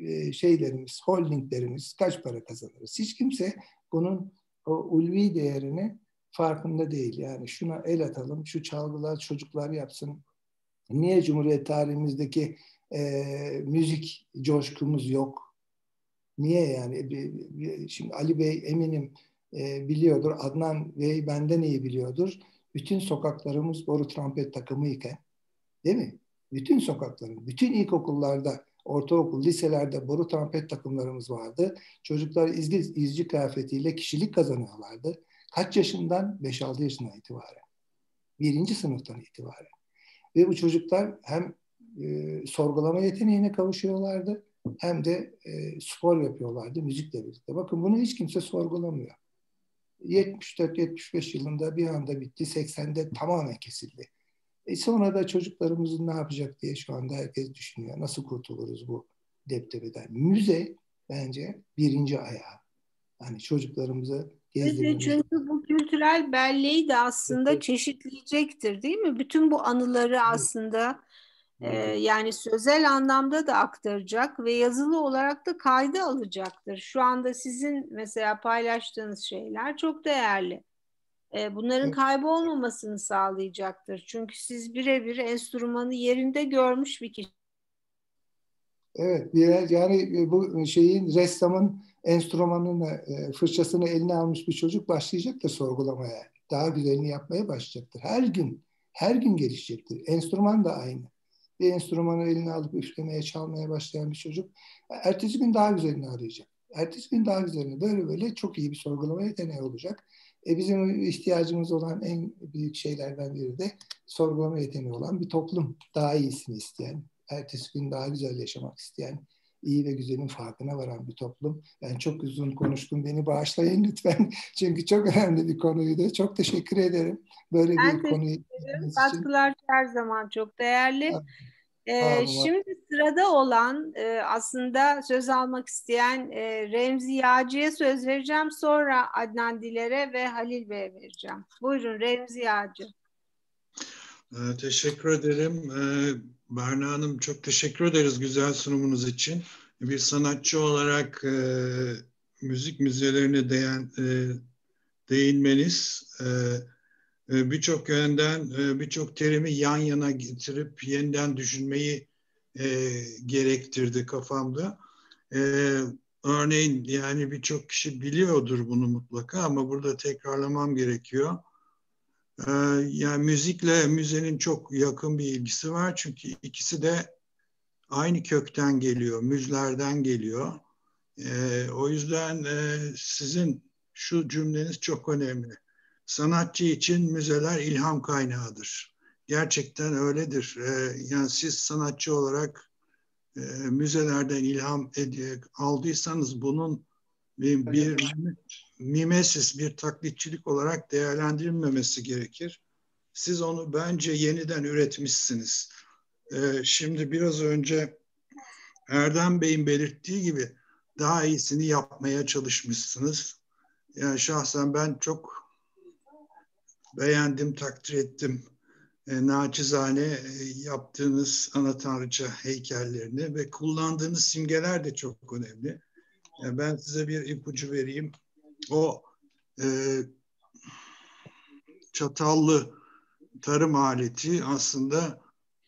e, şeylerimiz, holdinglerimiz kaç para kazanırız? Hiç kimse bunun o ulvi değerini farkında değil. Yani şuna el atalım, şu çalgılar çocuklar yapsın. Niye Cumhuriyet tarihimizdeki e, müzik coşkumuz yok? Niye yani? Şimdi Ali Bey eminim e, biliyordur. Adnan Bey benden iyi biliyordur. Bütün sokaklarımız boru trompet takımı iken değil mi? Bütün sokakların, bütün ilkokullarda, ortaokul, liselerde boru trompet takımlarımız vardı. Çocuklar izci, izci kıyafetiyle kişilik kazanıyorlardı. Kaç yaşından? 5-6 yaşından itibaren. Birinci sınıftan itibaren. Ve bu çocuklar hem e, sorgulama yeteneğine kavuşuyorlardı hem de e, spor yapıyorlardı müzikle birlikte. Bakın bunu hiç kimse sorgulamıyor. 74-75 yılında bir anda bitti. 80'de tamamen kesildi. E sonra da çocuklarımızın ne yapacak diye şu anda herkes düşünüyor. Nasıl kurtuluruz bu deptebeden? Müze bence birinci ayağı. Yani çocuklarımızı gezdirmemiz. Çünkü bu kültürel belleği de aslında evet. çeşitleyecektir değil mi? Bütün bu anıları evet. aslında e, yani sözel anlamda da aktaracak ve yazılı olarak da kayda alacaktır. Şu anda sizin mesela paylaştığınız şeyler çok değerli. E, bunların kaybolmamasını sağlayacaktır. Çünkü siz birebir enstrümanı yerinde görmüş bir kişi. Evet, yani bu şeyin ressamın enstrümanını, e, fırçasını eline almış bir çocuk başlayacak da sorgulamaya. Daha güzelini yapmaya başlayacaktır. Her gün, her gün gelişecektir. Enstrüman da aynı. Bir enstrümanı eline alıp üflemeye, çalmaya başlayan bir çocuk ertesi gün daha güzelini arayacak. Ertesi gün daha güzelini. Böyle böyle çok iyi bir sorgulama yeteneği olacak. E bizim ihtiyacımız olan en büyük şeylerden biri de sorgulama yeteneği olan bir toplum. Daha iyisini isteyen, ertesi gün daha güzel yaşamak isteyen, iyi ve güzelin farkına varan bir toplum. Ben çok uzun konuştum. Beni bağışlayın lütfen. Çünkü çok önemli bir konuydu. Çok teşekkür ederim. Böyle ben bir konuyu Katkılar her zaman çok değerli. Ee, şimdi sırada olan e, aslında söz almak isteyen e, Remzi Yağcı'ya söz vereceğim. Sonra Adnan Diler'e ve Halil Bey'e vereceğim. Buyurun Remzi Yağcı. Ee, teşekkür ederim. Ee, Berna Hanım çok teşekkür ederiz güzel sunumunuz için. Bir sanatçı olarak e, müzik müzelerine değen, e, değinmeniz e, e, birçok yönden e, birçok terimi yan yana getirip yeniden düşünmeyi e, gerektirdi kafamda. E, örneğin yani birçok kişi biliyordur bunu mutlaka ama burada tekrarlamam gerekiyor. E, yani müzikle müzenin çok yakın bir ilgisi var çünkü ikisi de aynı kökten geliyor, müzlerden geliyor. E, o yüzden e, sizin şu cümleniz çok önemli sanatçı için müzeler ilham kaynağıdır. Gerçekten öyledir. Ee, yani siz sanatçı olarak e, müzelerden ilham aldıysanız bunun bir, bir mimesis, bir taklitçilik olarak değerlendirilmemesi gerekir. Siz onu bence yeniden üretmişsiniz. Ee, şimdi biraz önce Erdem Bey'in belirttiği gibi daha iyisini yapmaya çalışmışsınız. Yani şahsen ben çok beğendim, takdir ettim. E, naçizane e, yaptığınız ana tanrıça heykellerini ve kullandığınız simgeler de çok önemli. Yani ben size bir ipucu vereyim. O e, çatallı tarım aleti aslında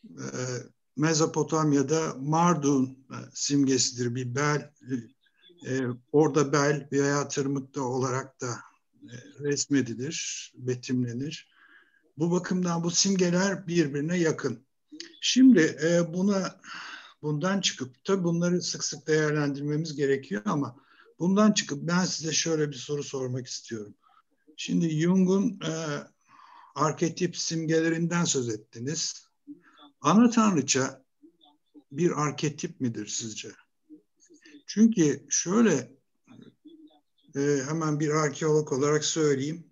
e, Mezopotamya'da Mardun e, simgesidir. Bir bel, e, orada bel veya tırmıkta olarak da e, resmedilir, betimlenir. Bu bakımdan bu simgeler birbirine yakın. Şimdi e, buna bundan çıkıp tabii bunları sık sık değerlendirmemiz gerekiyor ama bundan çıkıp ben size şöyle bir soru sormak istiyorum. Şimdi Jung'un e, arketip simgelerinden söz ettiniz. Ana tanrıça bir arketip midir sizce? Çünkü şöyle e, hemen bir arkeolog olarak söyleyeyim.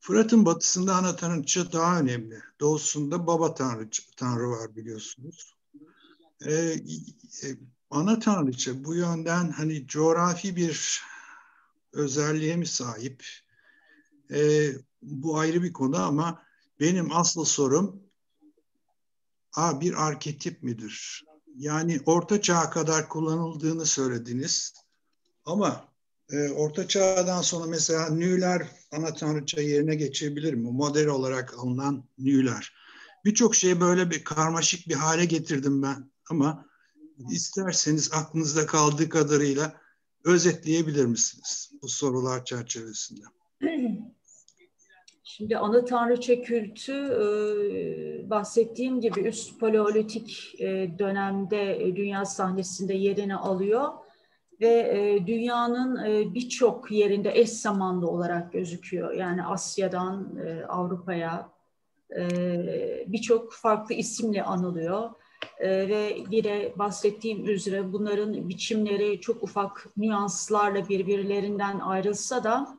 Fırat'ın batısında ana tanrıça daha önemli. Doğusunda baba tanrı, tanrı var biliyorsunuz. E, e, ana tanrıça bu yönden hani coğrafi bir özelliğe mi sahip? E, bu ayrı bir konu ama benim asıl sorum a, bir arketip midir? Yani orta çağa kadar kullanıldığını söylediniz. Ama e, orta çağdan sonra mesela nüler ana tanrıça yerine geçebilir mi? Model olarak alınan nüler. Birçok şeyi böyle bir karmaşık bir hale getirdim ben. Ama isterseniz aklınızda kaldığı kadarıyla özetleyebilir misiniz bu sorular çerçevesinde? Şimdi ana tanrıça kültü e, bahsettiğim gibi üst paleolitik e, dönemde e, dünya sahnesinde yerini alıyor ve dünyanın birçok yerinde eş zamanlı olarak gözüküyor. Yani Asya'dan Avrupa'ya birçok farklı isimle anılıyor. ve yine bahsettiğim üzere bunların biçimleri çok ufak nüanslarla birbirlerinden ayrılsa da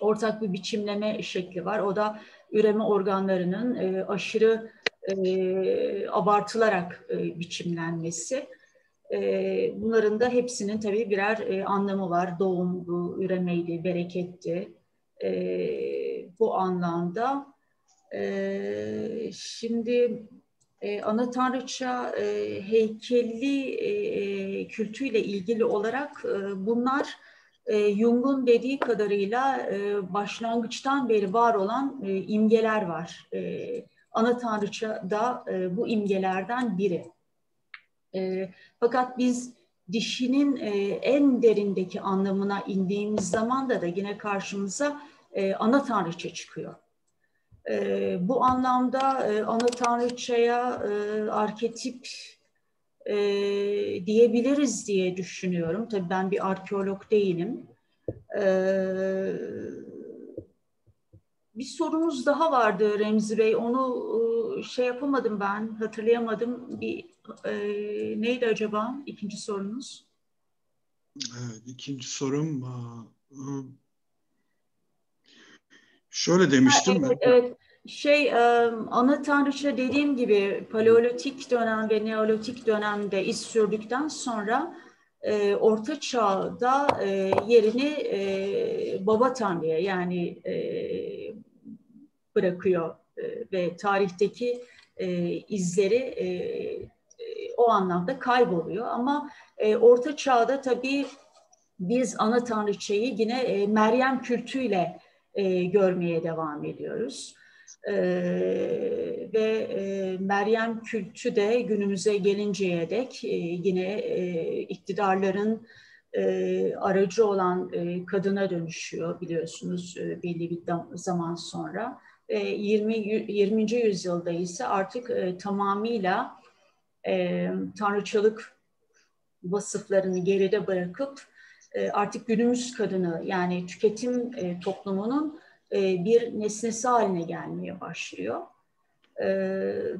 ortak bir biçimleme şekli var. O da üreme organlarının e, aşırı e, abartılarak e, biçimlenmesi. Bunların da hepsinin tabii birer anlamı var. Doğumdu, üremeydi, bereketti. Bu anlamda. Şimdi ana tanrıça heykelli kültüyle ilgili olarak bunlar Jung'un dediği kadarıyla başlangıçtan beri var olan imgeler var. Ana tanrıça da bu imgelerden biri. E, fakat biz dişinin e, en derindeki anlamına indiğimiz zaman da da yine karşımıza e, ana tanrıça çıkıyor. E, bu anlamda e, ana tanrıçaya e, arketip e, diyebiliriz diye düşünüyorum. Tabii ben bir arkeolog değilim. E, bir sorunuz daha vardı Remzi Bey. Onu e, şey yapamadım ben, hatırlayamadım. Bir e, neydi acaba ikinci sorunuz? Evet, ikinci sorum e, şöyle demiştim. Ha, evet, evet. Şey ana tanrıça dediğim gibi paleolitik dönem ve neolitik dönemde iz sürdükten sonra e, Orta Çağ'da e, yerini e, baba tanrıya yani e, bırakıyor e, ve tarihteki e, izleri e, e, o anlamda kayboluyor. Ama e, Orta Çağ'da tabii biz ana tanrıçayı yine e, Meryem kültüyle e, görmeye devam ediyoruz. Ee, ve e, Meryem kültü de günümüze gelinceye dek e, yine e, iktidarların e, aracı olan e, kadına dönüşüyor biliyorsunuz e, belli bir zaman sonra. E, 20. 20. yüzyılda ise artık e, tamamıyla e, tanrıçılık vasıflarını geride bırakıp e, artık günümüz kadını yani tüketim e, toplumunun e, bir nesnesi haline gelmeye başlıyor.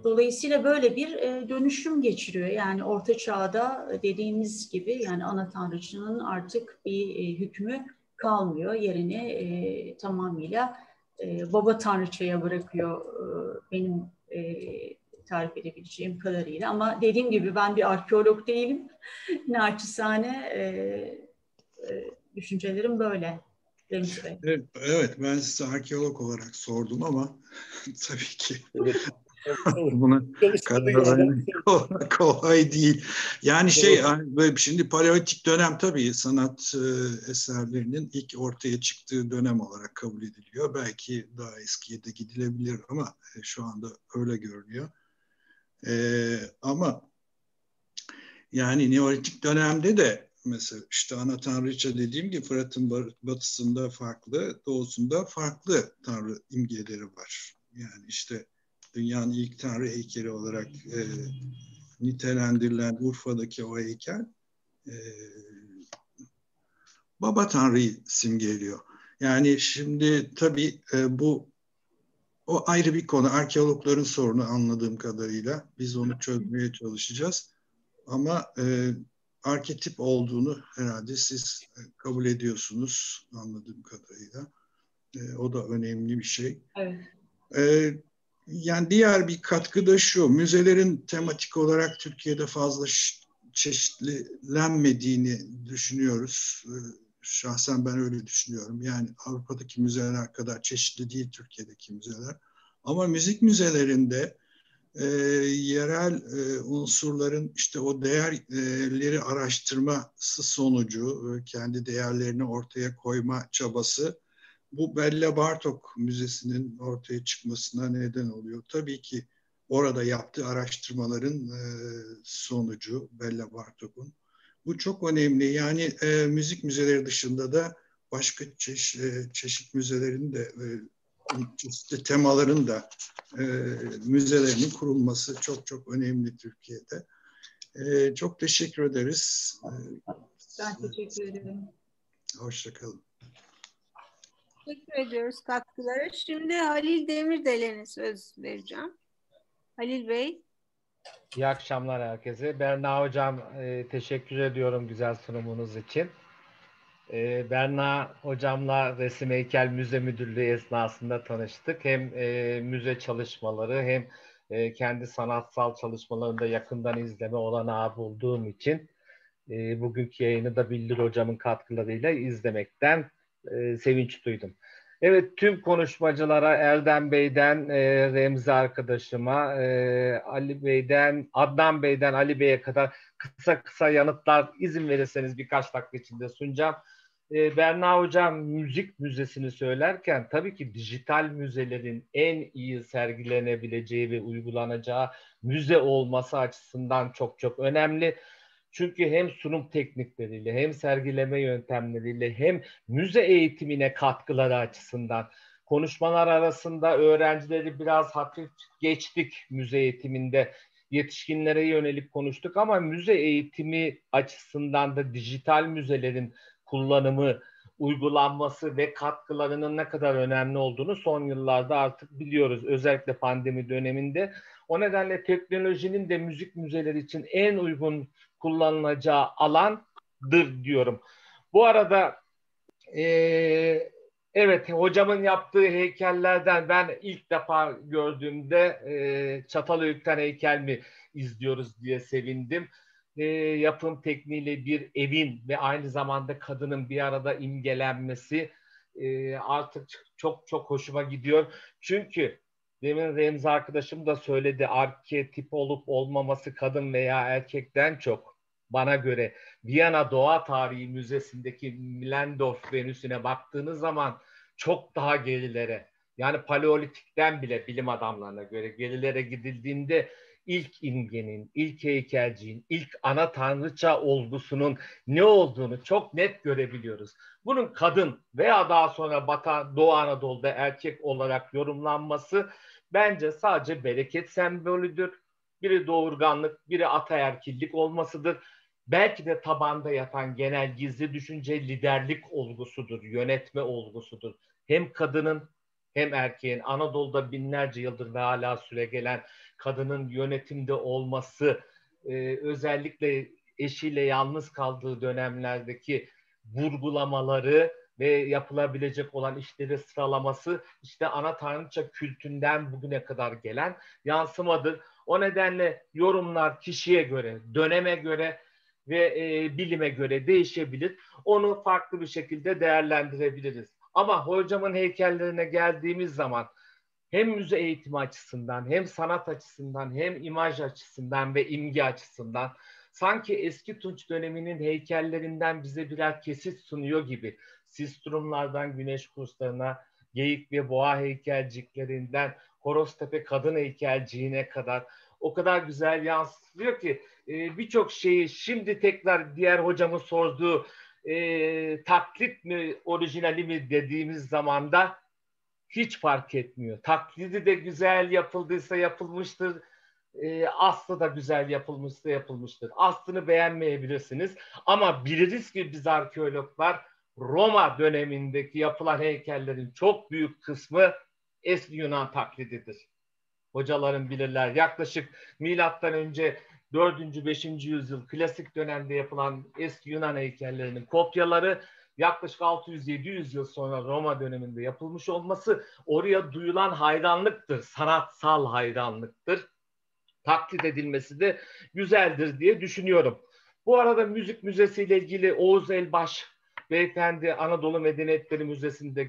dolayısıyla böyle bir dönüşüm geçiriyor. Yani Orta Çağ'da dediğimiz gibi yani ana tanrıçının artık bir hükmü kalmıyor. Yerini tamamıyla baba tanrıçaya bırakıyor benim tarif edebileceğim kadarıyla. Ama dediğim gibi ben bir arkeolog değilim. Naçizane düşüncelerim böyle. Evet, evet, ben size arkeolog olarak sordum ama tabii ki buna karar kolay değil. Yani şey şimdi paleolitik dönem tabii sanat e, eserlerinin ilk ortaya çıktığı dönem olarak kabul ediliyor. Belki daha eskiye de gidilebilir ama e, şu anda öyle görünüyor. Ee, ama yani Neolitik dönemde de mesela işte ana tanrıça dediğim gibi Fırat'ın batısında farklı, doğusunda farklı tanrı imgeleri var. Yani işte dünyanın ilk tanrı heykeli olarak e, nitelendirilen Urfa'daki o heykel e, baba tanrıyı simgeliyor. Yani şimdi tabii e, bu o ayrı bir konu. Arkeologların sorunu anladığım kadarıyla. Biz onu çözmeye çalışacağız. Ama e, arketip olduğunu herhalde siz e, kabul ediyorsunuz anladığım kadarıyla. E, o da önemli bir şey. Evet. E, yani diğer bir katkı da şu, müzelerin tematik olarak Türkiye'de fazla çeşitlenmediğini düşünüyoruz. E, şahsen ben öyle düşünüyorum. Yani Avrupa'daki müzeler kadar çeşitli değil Türkiye'deki müzeler. Ama müzik müzelerinde e, yerel e, unsurların işte o değerleri araştırması sonucu e, kendi değerlerini ortaya koyma çabası bu Bella Bartok Müzesi'nin ortaya çıkmasına neden oluyor. Tabii ki orada yaptığı araştırmaların e, sonucu Bella Bartok'un. Bu çok önemli. Yani e, müzik müzeleri dışında da başka çeşit, e, çeşit müzelerin de e, çeşitli temaların da e, müzelerinin kurulması çok çok önemli Türkiye'de. E, çok teşekkür ederiz. Ben teşekkür ederim. Hoşçakalın. Teşekkür ediyoruz katkıları. Şimdi Halil Demirdelen'e söz vereceğim. Halil Bey. İyi akşamlar herkese. Berna Hocam e, teşekkür ediyorum güzel sunumunuz için. E, Berna hocamla Resim Heykel Müze Müdürlüğü esnasında tanıştık. Hem e, müze çalışmaları hem e, kendi sanatsal çalışmalarında yakından izleme olanağı bulduğum için e, bugünkü yayını da Bildir hocamın katkılarıyla izlemekten e, sevinç duydum. Evet tüm konuşmacılara Erdem Bey'den e, Remzi arkadaşıma, e, Ali Bey'den, Adnan Bey'den Ali Bey'e kadar kısa kısa yanıtlar izin verirseniz birkaç dakika içinde sunacağım e, Berna Hocam müzik müzesini söylerken tabii ki dijital müzelerin en iyi sergilenebileceği ve uygulanacağı müze olması açısından çok çok önemli. Çünkü hem sunum teknikleriyle hem sergileme yöntemleriyle hem müze eğitimine katkıları açısından konuşmalar arasında öğrencileri biraz hafif geçtik müze eğitiminde yetişkinlere yönelik konuştuk ama müze eğitimi açısından da dijital müzelerin kullanımı, uygulanması ve katkılarının ne kadar önemli olduğunu son yıllarda artık biliyoruz. Özellikle pandemi döneminde. O nedenle teknolojinin de müzik müzeleri için en uygun kullanılacağı alandır diyorum. Bu arada e, evet hocamın yaptığı heykellerden ben ilk defa gördüğümde e, Çatalhöyük'ten heykel mi izliyoruz diye sevindim e, yapım tekniğiyle bir evin ve aynı zamanda kadının bir arada imgelenmesi e, artık çok çok hoşuma gidiyor. Çünkü demin Remzi arkadaşım da söyledi arketip olup olmaması kadın veya erkekten çok. Bana göre Viyana Doğa Tarihi Müzesi'ndeki Millendorf Venüsüne baktığınız zaman çok daha gerilere yani paleolitikten bile bilim adamlarına göre gerilere gidildiğinde ilk imgenin, ilk heykelciğin, ilk ana tanrıça olgusunun ne olduğunu çok net görebiliyoruz. Bunun kadın veya daha sonra Batı Doğu Anadolu'da erkek olarak yorumlanması bence sadece bereket sembolüdür. Biri doğurganlık, biri ataerkillik olmasıdır. Belki de tabanda yatan genel gizli düşünce liderlik olgusudur, yönetme olgusudur. Hem kadının hem erkeğin Anadolu'da binlerce yıldır ve hala süre gelen kadının yönetimde olması e, özellikle eşiyle yalnız kaldığı dönemlerdeki vurgulamaları ve yapılabilecek olan işleri sıralaması işte ana tanrıça kültünden bugüne kadar gelen yansımadır. O nedenle yorumlar kişiye göre, döneme göre ve e, bilime göre değişebilir. Onu farklı bir şekilde değerlendirebiliriz. Ama hocamın heykellerine geldiğimiz zaman hem müze eğitimi açısından, hem sanat açısından, hem imaj açısından ve imge açısından sanki eski Tunç döneminin heykellerinden bize birer kesit sunuyor gibi. Sistrumlardan güneş kurslarına, geyik ve boğa heykelciklerinden Horoztepe kadın heykelciğine kadar o kadar güzel yansıtılıyor ki e, birçok şeyi şimdi tekrar diğer hocamın sorduğu e, taklit mi orijinali mi dediğimiz zamanda hiç fark etmiyor. Taklidi de güzel yapıldıysa yapılmıştır. E, aslı da güzel yapılmışsa yapılmıştır. Aslını beğenmeyebilirsiniz. Ama biliriz ki biz arkeologlar Roma dönemindeki yapılan heykellerin çok büyük kısmı eski Yunan taklididir. Hocaların bilirler. Yaklaşık milattan önce 4. 5. yüzyıl klasik dönemde yapılan eski Yunan heykellerinin kopyaları yaklaşık 600-700 yıl sonra Roma döneminde yapılmış olması oraya duyulan hayranlıktır, sanatsal hayranlıktır. Taklit edilmesi de güzeldir diye düşünüyorum. Bu arada müzik müzesi ile ilgili Oğuz Elbaş beyefendi Anadolu Medeniyetleri Müzesi'nde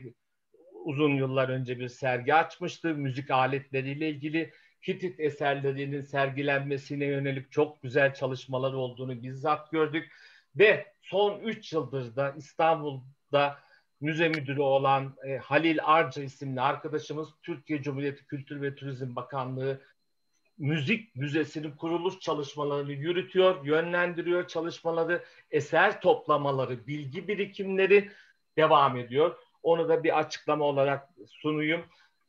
uzun yıllar önce bir sergi açmıştı. Müzik aletleriyle ilgili Hitit eserlerinin sergilenmesine yönelik çok güzel çalışmalar olduğunu bizzat gördük. Ve son 3 yıldır da İstanbul'da müze müdürü olan e, Halil Arca isimli arkadaşımız Türkiye Cumhuriyeti Kültür ve Turizm Bakanlığı Müzik Müzesi'nin kuruluş çalışmalarını yürütüyor, yönlendiriyor çalışmaları, eser toplamaları, bilgi birikimleri devam ediyor. Onu da bir açıklama olarak sunuyum.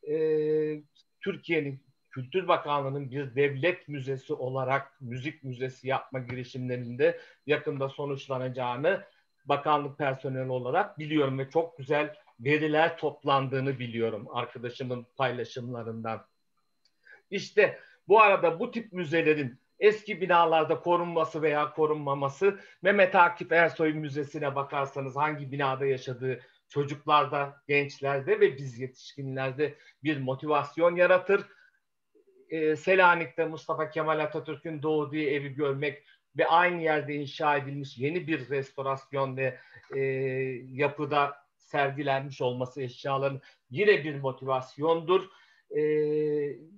Ee, Türkiye'nin Kültür Bakanlığı'nın bir devlet müzesi olarak müzik müzesi yapma girişimlerinde yakında sonuçlanacağını bakanlık personeli olarak biliyorum ve çok güzel veriler toplandığını biliyorum arkadaşımın paylaşımlarından. İşte bu arada bu tip müzelerin eski binalarda korunması veya korunmaması Mehmet Akif Ersoy Müzesi'ne bakarsanız hangi binada yaşadığı çocuklarda, gençlerde ve biz yetişkinlerde bir motivasyon yaratır e, Selanik'te Mustafa Kemal Atatürk'ün doğduğu evi görmek ve aynı yerde inşa edilmiş yeni bir restorasyon ve e, yapıda sergilenmiş olması eşyaların yine bir motivasyondur. E,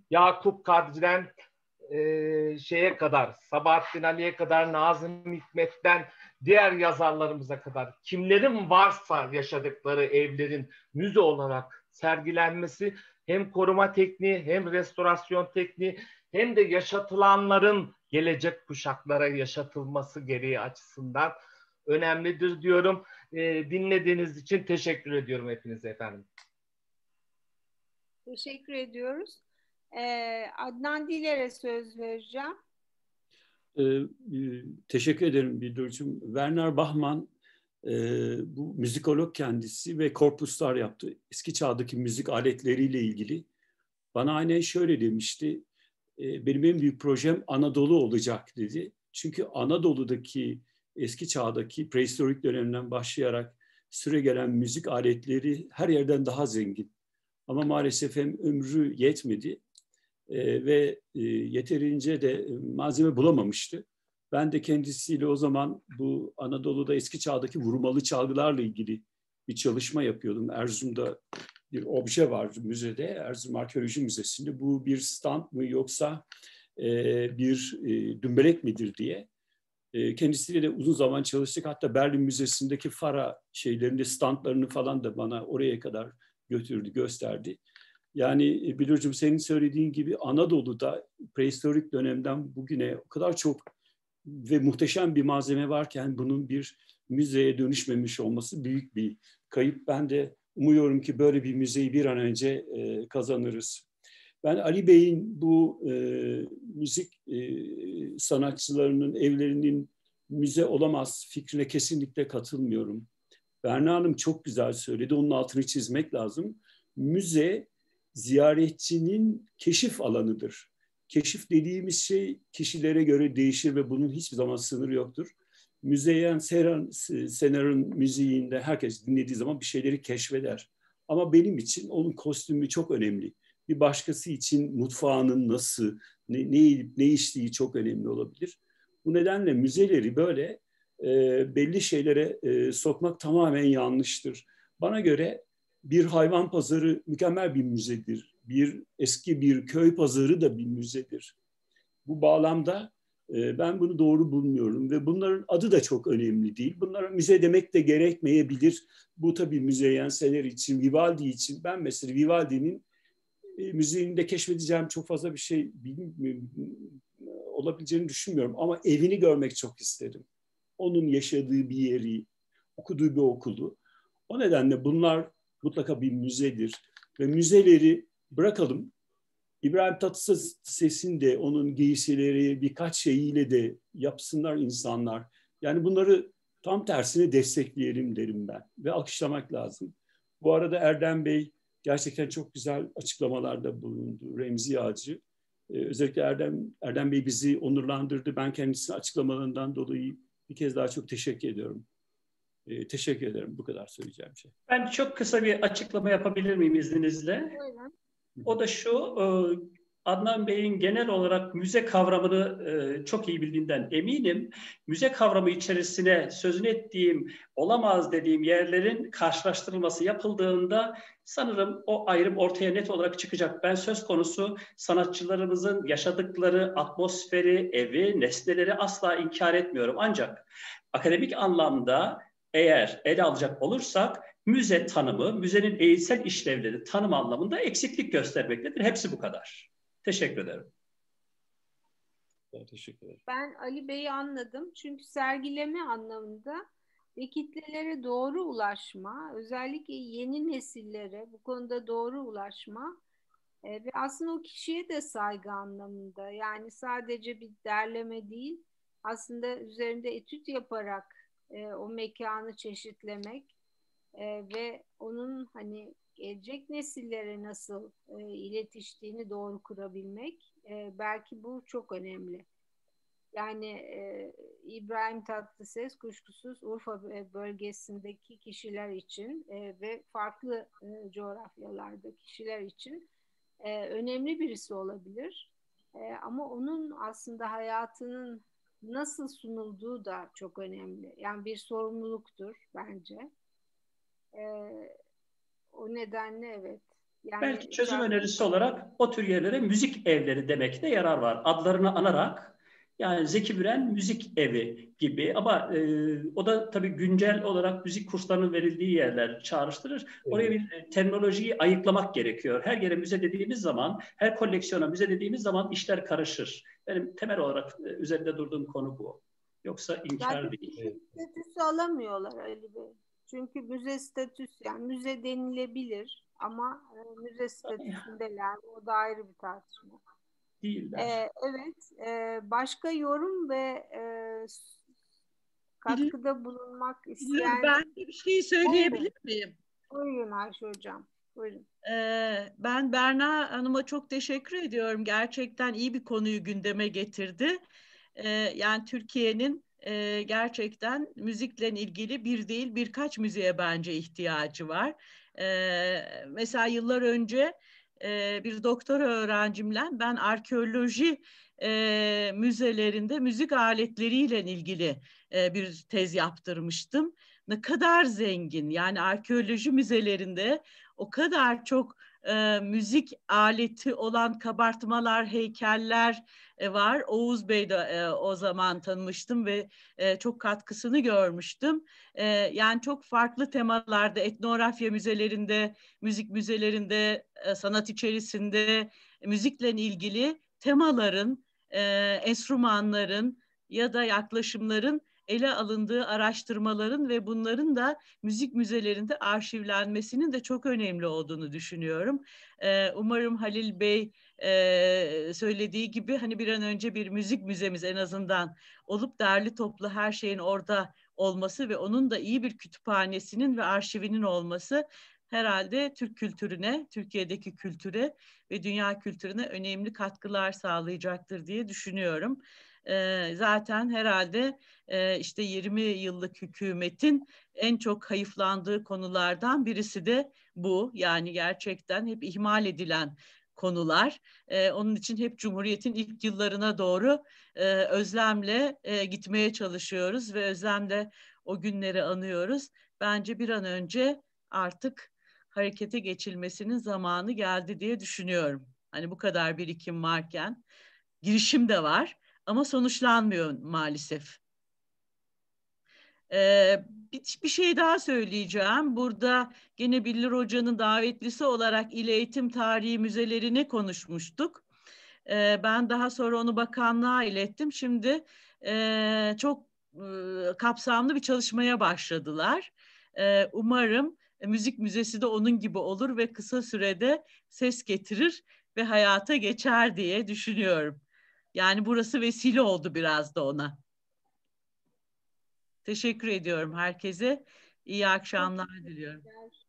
Yakup Kadri'den e, şeye kadar, Sabahattin Ali'ye kadar, Nazım Hikmet'ten diğer yazarlarımıza kadar kimlerin varsa yaşadıkları evlerin müze olarak sergilenmesi hem koruma tekniği hem restorasyon tekniği hem de yaşatılanların gelecek kuşaklara yaşatılması gereği açısından önemlidir diyorum. E, dinlediğiniz için teşekkür ediyorum hepinize efendim. Teşekkür ediyoruz. Ee, Adnan Diler'e söz vereceğim. Ee, teşekkür ederim Bildur'cum. Werner Bachmann e, bu müzikolog kendisi ve korpuslar yaptı. Eski çağdaki müzik aletleriyle ilgili. Bana aynen şöyle demişti. E, benim en büyük projem Anadolu olacak dedi. Çünkü Anadolu'daki eski çağdaki prehistorik dönemden başlayarak süre gelen müzik aletleri her yerden daha zengin. Ama maalesef hem ömrü yetmedi e, ve e, yeterince de malzeme bulamamıştı. Ben de kendisiyle o zaman bu Anadolu'da eski çağdaki vurmalı çalgılarla ilgili bir çalışma yapıyordum. Erzurum'da bir obje var müzede, Erzurum Arkeoloji Müzesi'nde. Bu bir stand mı yoksa e, bir e, dümbelek midir diye. E, kendisiyle de uzun zaman çalıştık. Hatta Berlin Müzesi'ndeki Fara şeylerinde standlarını falan da bana oraya kadar götürdü, gösterdi. Yani e, Bilircim senin söylediğin gibi Anadolu'da prehistorik dönemden bugüne o kadar çok ve muhteşem bir malzeme varken bunun bir müzeye dönüşmemiş olması büyük bir kayıp. Ben de umuyorum ki böyle bir müzeyi bir an önce e, kazanırız. Ben Ali Bey'in bu e, müzik e, sanatçılarının evlerinin müze olamaz fikrine kesinlikle katılmıyorum. Berna Hanım çok güzel söyledi. Onun altını çizmek lazım. müze ziyaretçinin keşif alanıdır. Keşif dediğimiz şey kişilere göre değişir ve bunun hiçbir zaman sınırı yoktur. Müzeyyen Senar'ın müziğinde herkes dinlediği zaman bir şeyleri keşfeder. Ama benim için onun kostümü çok önemli. Bir başkası için mutfağının nasıl, ne, ne, ne içtiği çok önemli olabilir. Bu nedenle müzeleri böyle e, belli şeylere e, sokmak tamamen yanlıştır. Bana göre bir hayvan pazarı mükemmel bir müzedir. Bir eski bir köy pazarı da bir müzedir. Bu bağlamda e, ben bunu doğru bulmuyorum ve bunların adı da çok önemli değil. Bunlara müze demek de gerekmeyebilir. Bu tabii müzeyyenseler için, Vivaldi için. Ben mesela Vivaldi'nin e, keşfedeceğim çok fazla bir şey olabileceğini düşünmüyorum. Ama evini görmek çok isterim. Onun yaşadığı bir yeri, okuduğu bir okulu. O nedenle bunlar mutlaka bir müzedir. Ve müzeleri bırakalım. İbrahim Tatlıses'in de onun giysileri birkaç şeyiyle de yapsınlar insanlar. Yani bunları tam tersine destekleyelim derim ben. Ve alkışlamak lazım. Bu arada Erdem Bey gerçekten çok güzel açıklamalarda bulundu. Remzi Ağacı. Ee, özellikle Erdem, Erdem Bey bizi onurlandırdı. Ben kendisine açıklamalarından dolayı bir kez daha çok teşekkür ediyorum. E, teşekkür ederim. Bu kadar söyleyeceğim şey. Ben çok kısa bir açıklama yapabilir miyim izninizle? O da şu, e, Adnan Bey'in genel olarak müze kavramını e, çok iyi bildiğinden eminim. Müze kavramı içerisine sözünü ettiğim, olamaz dediğim yerlerin karşılaştırılması yapıldığında sanırım o ayrım ortaya net olarak çıkacak. Ben söz konusu sanatçılarımızın yaşadıkları atmosferi, evi, nesneleri asla inkar etmiyorum. Ancak akademik anlamda eğer ele alacak olursak müze tanımı, müzenin eğitsel işlevleri tanım anlamında eksiklik göstermektedir. Hepsi bu kadar. Teşekkür ederim. Ben teşekkür ederim. Ben Ali Bey'i anladım. Çünkü sergileme anlamında ve kitlelere doğru ulaşma, özellikle yeni nesillere bu konuda doğru ulaşma e, ve aslında o kişiye de saygı anlamında. Yani sadece bir derleme değil, aslında üzerinde etüt yaparak e, o mekanı çeşitlemek e, ve onun hani gelecek nesillere nasıl e, iletiştiğini doğru kurabilmek e, belki bu çok önemli. Yani e, İbrahim Tatlıses kuşkusuz Urfa bölgesindeki kişiler için e, ve farklı e, coğrafyalarda kişiler için e, önemli birisi olabilir. E, ama onun aslında hayatının nasıl sunulduğu da çok önemli. Yani bir sorumluluktur bence. Ee, o nedenle evet. Yani Belki çözüm ben... önerisi olarak o tür yerlere müzik evleri demekte yarar var. Adlarını anarak yani Zeki Müren Müzik Evi gibi ama e, o da tabii güncel olarak müzik kurslarının verildiği yerler çağrıştırır. Oraya bir e, terminolojiyi ayıklamak gerekiyor. Her yere müze dediğimiz zaman, her koleksiyona müze dediğimiz zaman işler karışır. Benim temel olarak e, üzerinde durduğum konu bu. Yoksa inkar Zaten değil. statüsü alamıyorlar Ali Bey. Çünkü müze statüsü yani müze denilebilir ama e, müze statüsündeler. O da ayrı bir tartışma değiller. Ee, evet. E, başka yorum ve e, katkıda bulunmak isteyen... Ben bir şey söyleyebilir miyim? Buyurun Ayşe Hocam. Buyurun. Ee, ben Berna Hanım'a çok teşekkür ediyorum. Gerçekten iyi bir konuyu gündeme getirdi. Ee, yani Türkiye'nin e, gerçekten müzikle ilgili bir değil birkaç müziğe bence ihtiyacı var. Ee, mesela yıllar önce e, bir doktora öğrencimle ben arkeoloji e, müzelerinde müzik aletleriyle ilgili e, bir tez yaptırmıştım. Ne kadar zengin yani arkeoloji müzelerinde o kadar çok e, müzik aleti olan kabartmalar, heykeller e, var. Oğuz Bey de e, o zaman tanımıştım ve e, çok katkısını görmüştüm. E, yani çok farklı temalarda etnografya müzelerinde, müzik müzelerinde, e, sanat içerisinde müzikle ilgili temaların, e, enstrümanların ya da yaklaşımların ele alındığı araştırmaların ve bunların da müzik müzelerinde arşivlenmesinin de çok önemli olduğunu düşünüyorum. Ee, umarım Halil Bey e, söylediği gibi hani bir an önce bir müzik müzemiz en azından olup derli toplu her şeyin orada olması ve onun da iyi bir kütüphanesinin ve arşivinin olması herhalde Türk kültürüne, Türkiye'deki kültüre ve dünya kültürüne önemli katkılar sağlayacaktır diye düşünüyorum. E, zaten herhalde e, işte 20 yıllık hükümetin en çok hayıflandığı konulardan birisi de bu. Yani gerçekten hep ihmal edilen konular. E, onun için hep Cumhuriyet'in ilk yıllarına doğru e, özlemle e, gitmeye çalışıyoruz ve özlemle o günleri anıyoruz. Bence bir an önce artık harekete geçilmesinin zamanı geldi diye düşünüyorum. Hani bu kadar birikim varken girişim de var ama sonuçlanmıyor maalesef. Ee, bir, bir şey daha söyleyeceğim. Burada gene Billir Hoca'nın davetlisi olarak İl Eğitim Tarihi Müzelerini konuşmuştuk. Ee, ben daha sonra onu bakanlığa ilettim. Şimdi e, çok e, kapsamlı bir çalışmaya başladılar. E, umarım müzik müzesi de onun gibi olur ve kısa sürede ses getirir ve hayata geçer diye düşünüyorum. Yani burası vesile oldu biraz da ona. Teşekkür ediyorum herkese. İyi akşamlar diliyorum.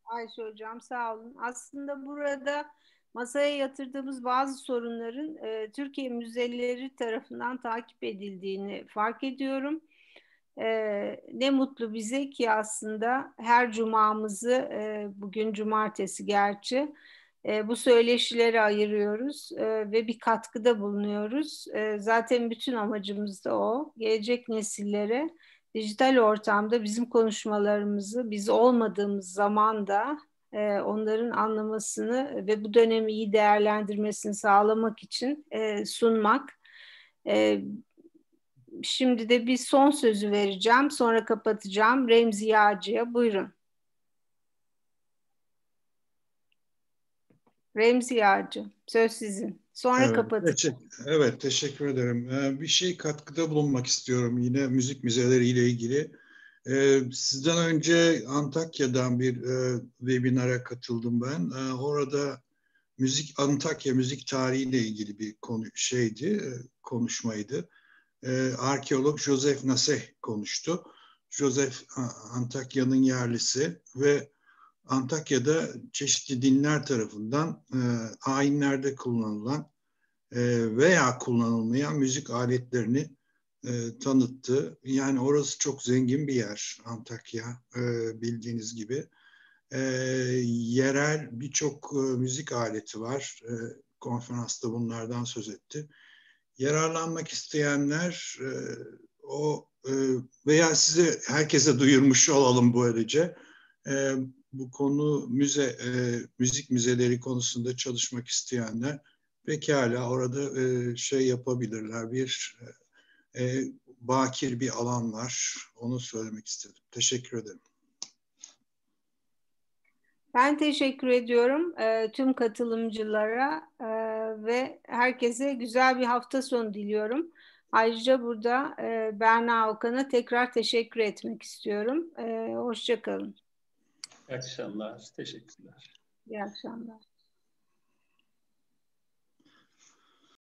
Ayşe Hocam sağ olun. Aslında burada masaya yatırdığımız bazı sorunların e, Türkiye müzeleri tarafından takip edildiğini fark ediyorum. E, ne mutlu bize ki aslında her cumamızı, e, bugün cumartesi gerçi, e, bu söyleşileri ayırıyoruz e, ve bir katkıda bulunuyoruz. E, zaten bütün amacımız da o. Gelecek nesillere dijital ortamda bizim konuşmalarımızı, biz olmadığımız zaman da e, onların anlamasını ve bu dönemi iyi değerlendirmesini sağlamak için e, sunmak. E, şimdi de bir son sözü vereceğim, sonra kapatacağım. Remzi Yağcı'ya buyurun. Remzi Yağcı, söz sizin. Sonra evet, kapatın. Teşekkür, evet, teşekkür ederim. Ee, bir şey katkıda bulunmak istiyorum yine müzik müzeleri ile ilgili. Ee, sizden önce Antakya'dan bir e, webinara katıldım ben. Ee, orada müzik Antakya müzik tarihi ile ilgili bir konu şeydi, e, konuşmaydı. Ee, arkeolog Joseph Naseh konuştu. Joseph Antakya'nın yerlisi ve Antakya'da çeşitli dinler tarafından e, ayinlerde kullanılan e, veya kullanılmayan müzik aletlerini e, tanıttı. Yani orası çok zengin bir yer Antakya e, bildiğiniz gibi. E, yerel birçok e, müzik aleti var. E, konferansta bunlardan söz etti. Yararlanmak isteyenler e, o e, veya size herkese duyurmuş olalım böylece. E, bu konu müze, e, müzik müzeleri konusunda çalışmak isteyenler pekala orada e, şey yapabilirler. Bir e, bakir bir alan var. Onu söylemek istedim. Teşekkür ederim. Ben teşekkür ediyorum e, tüm katılımcılara e, ve herkese güzel bir hafta sonu diliyorum. Ayrıca burada e, Berna Okan'a tekrar teşekkür etmek istiyorum. E, Hoşçakalın. İyi akşamlar. Teşekkürler. İyi akşamlar.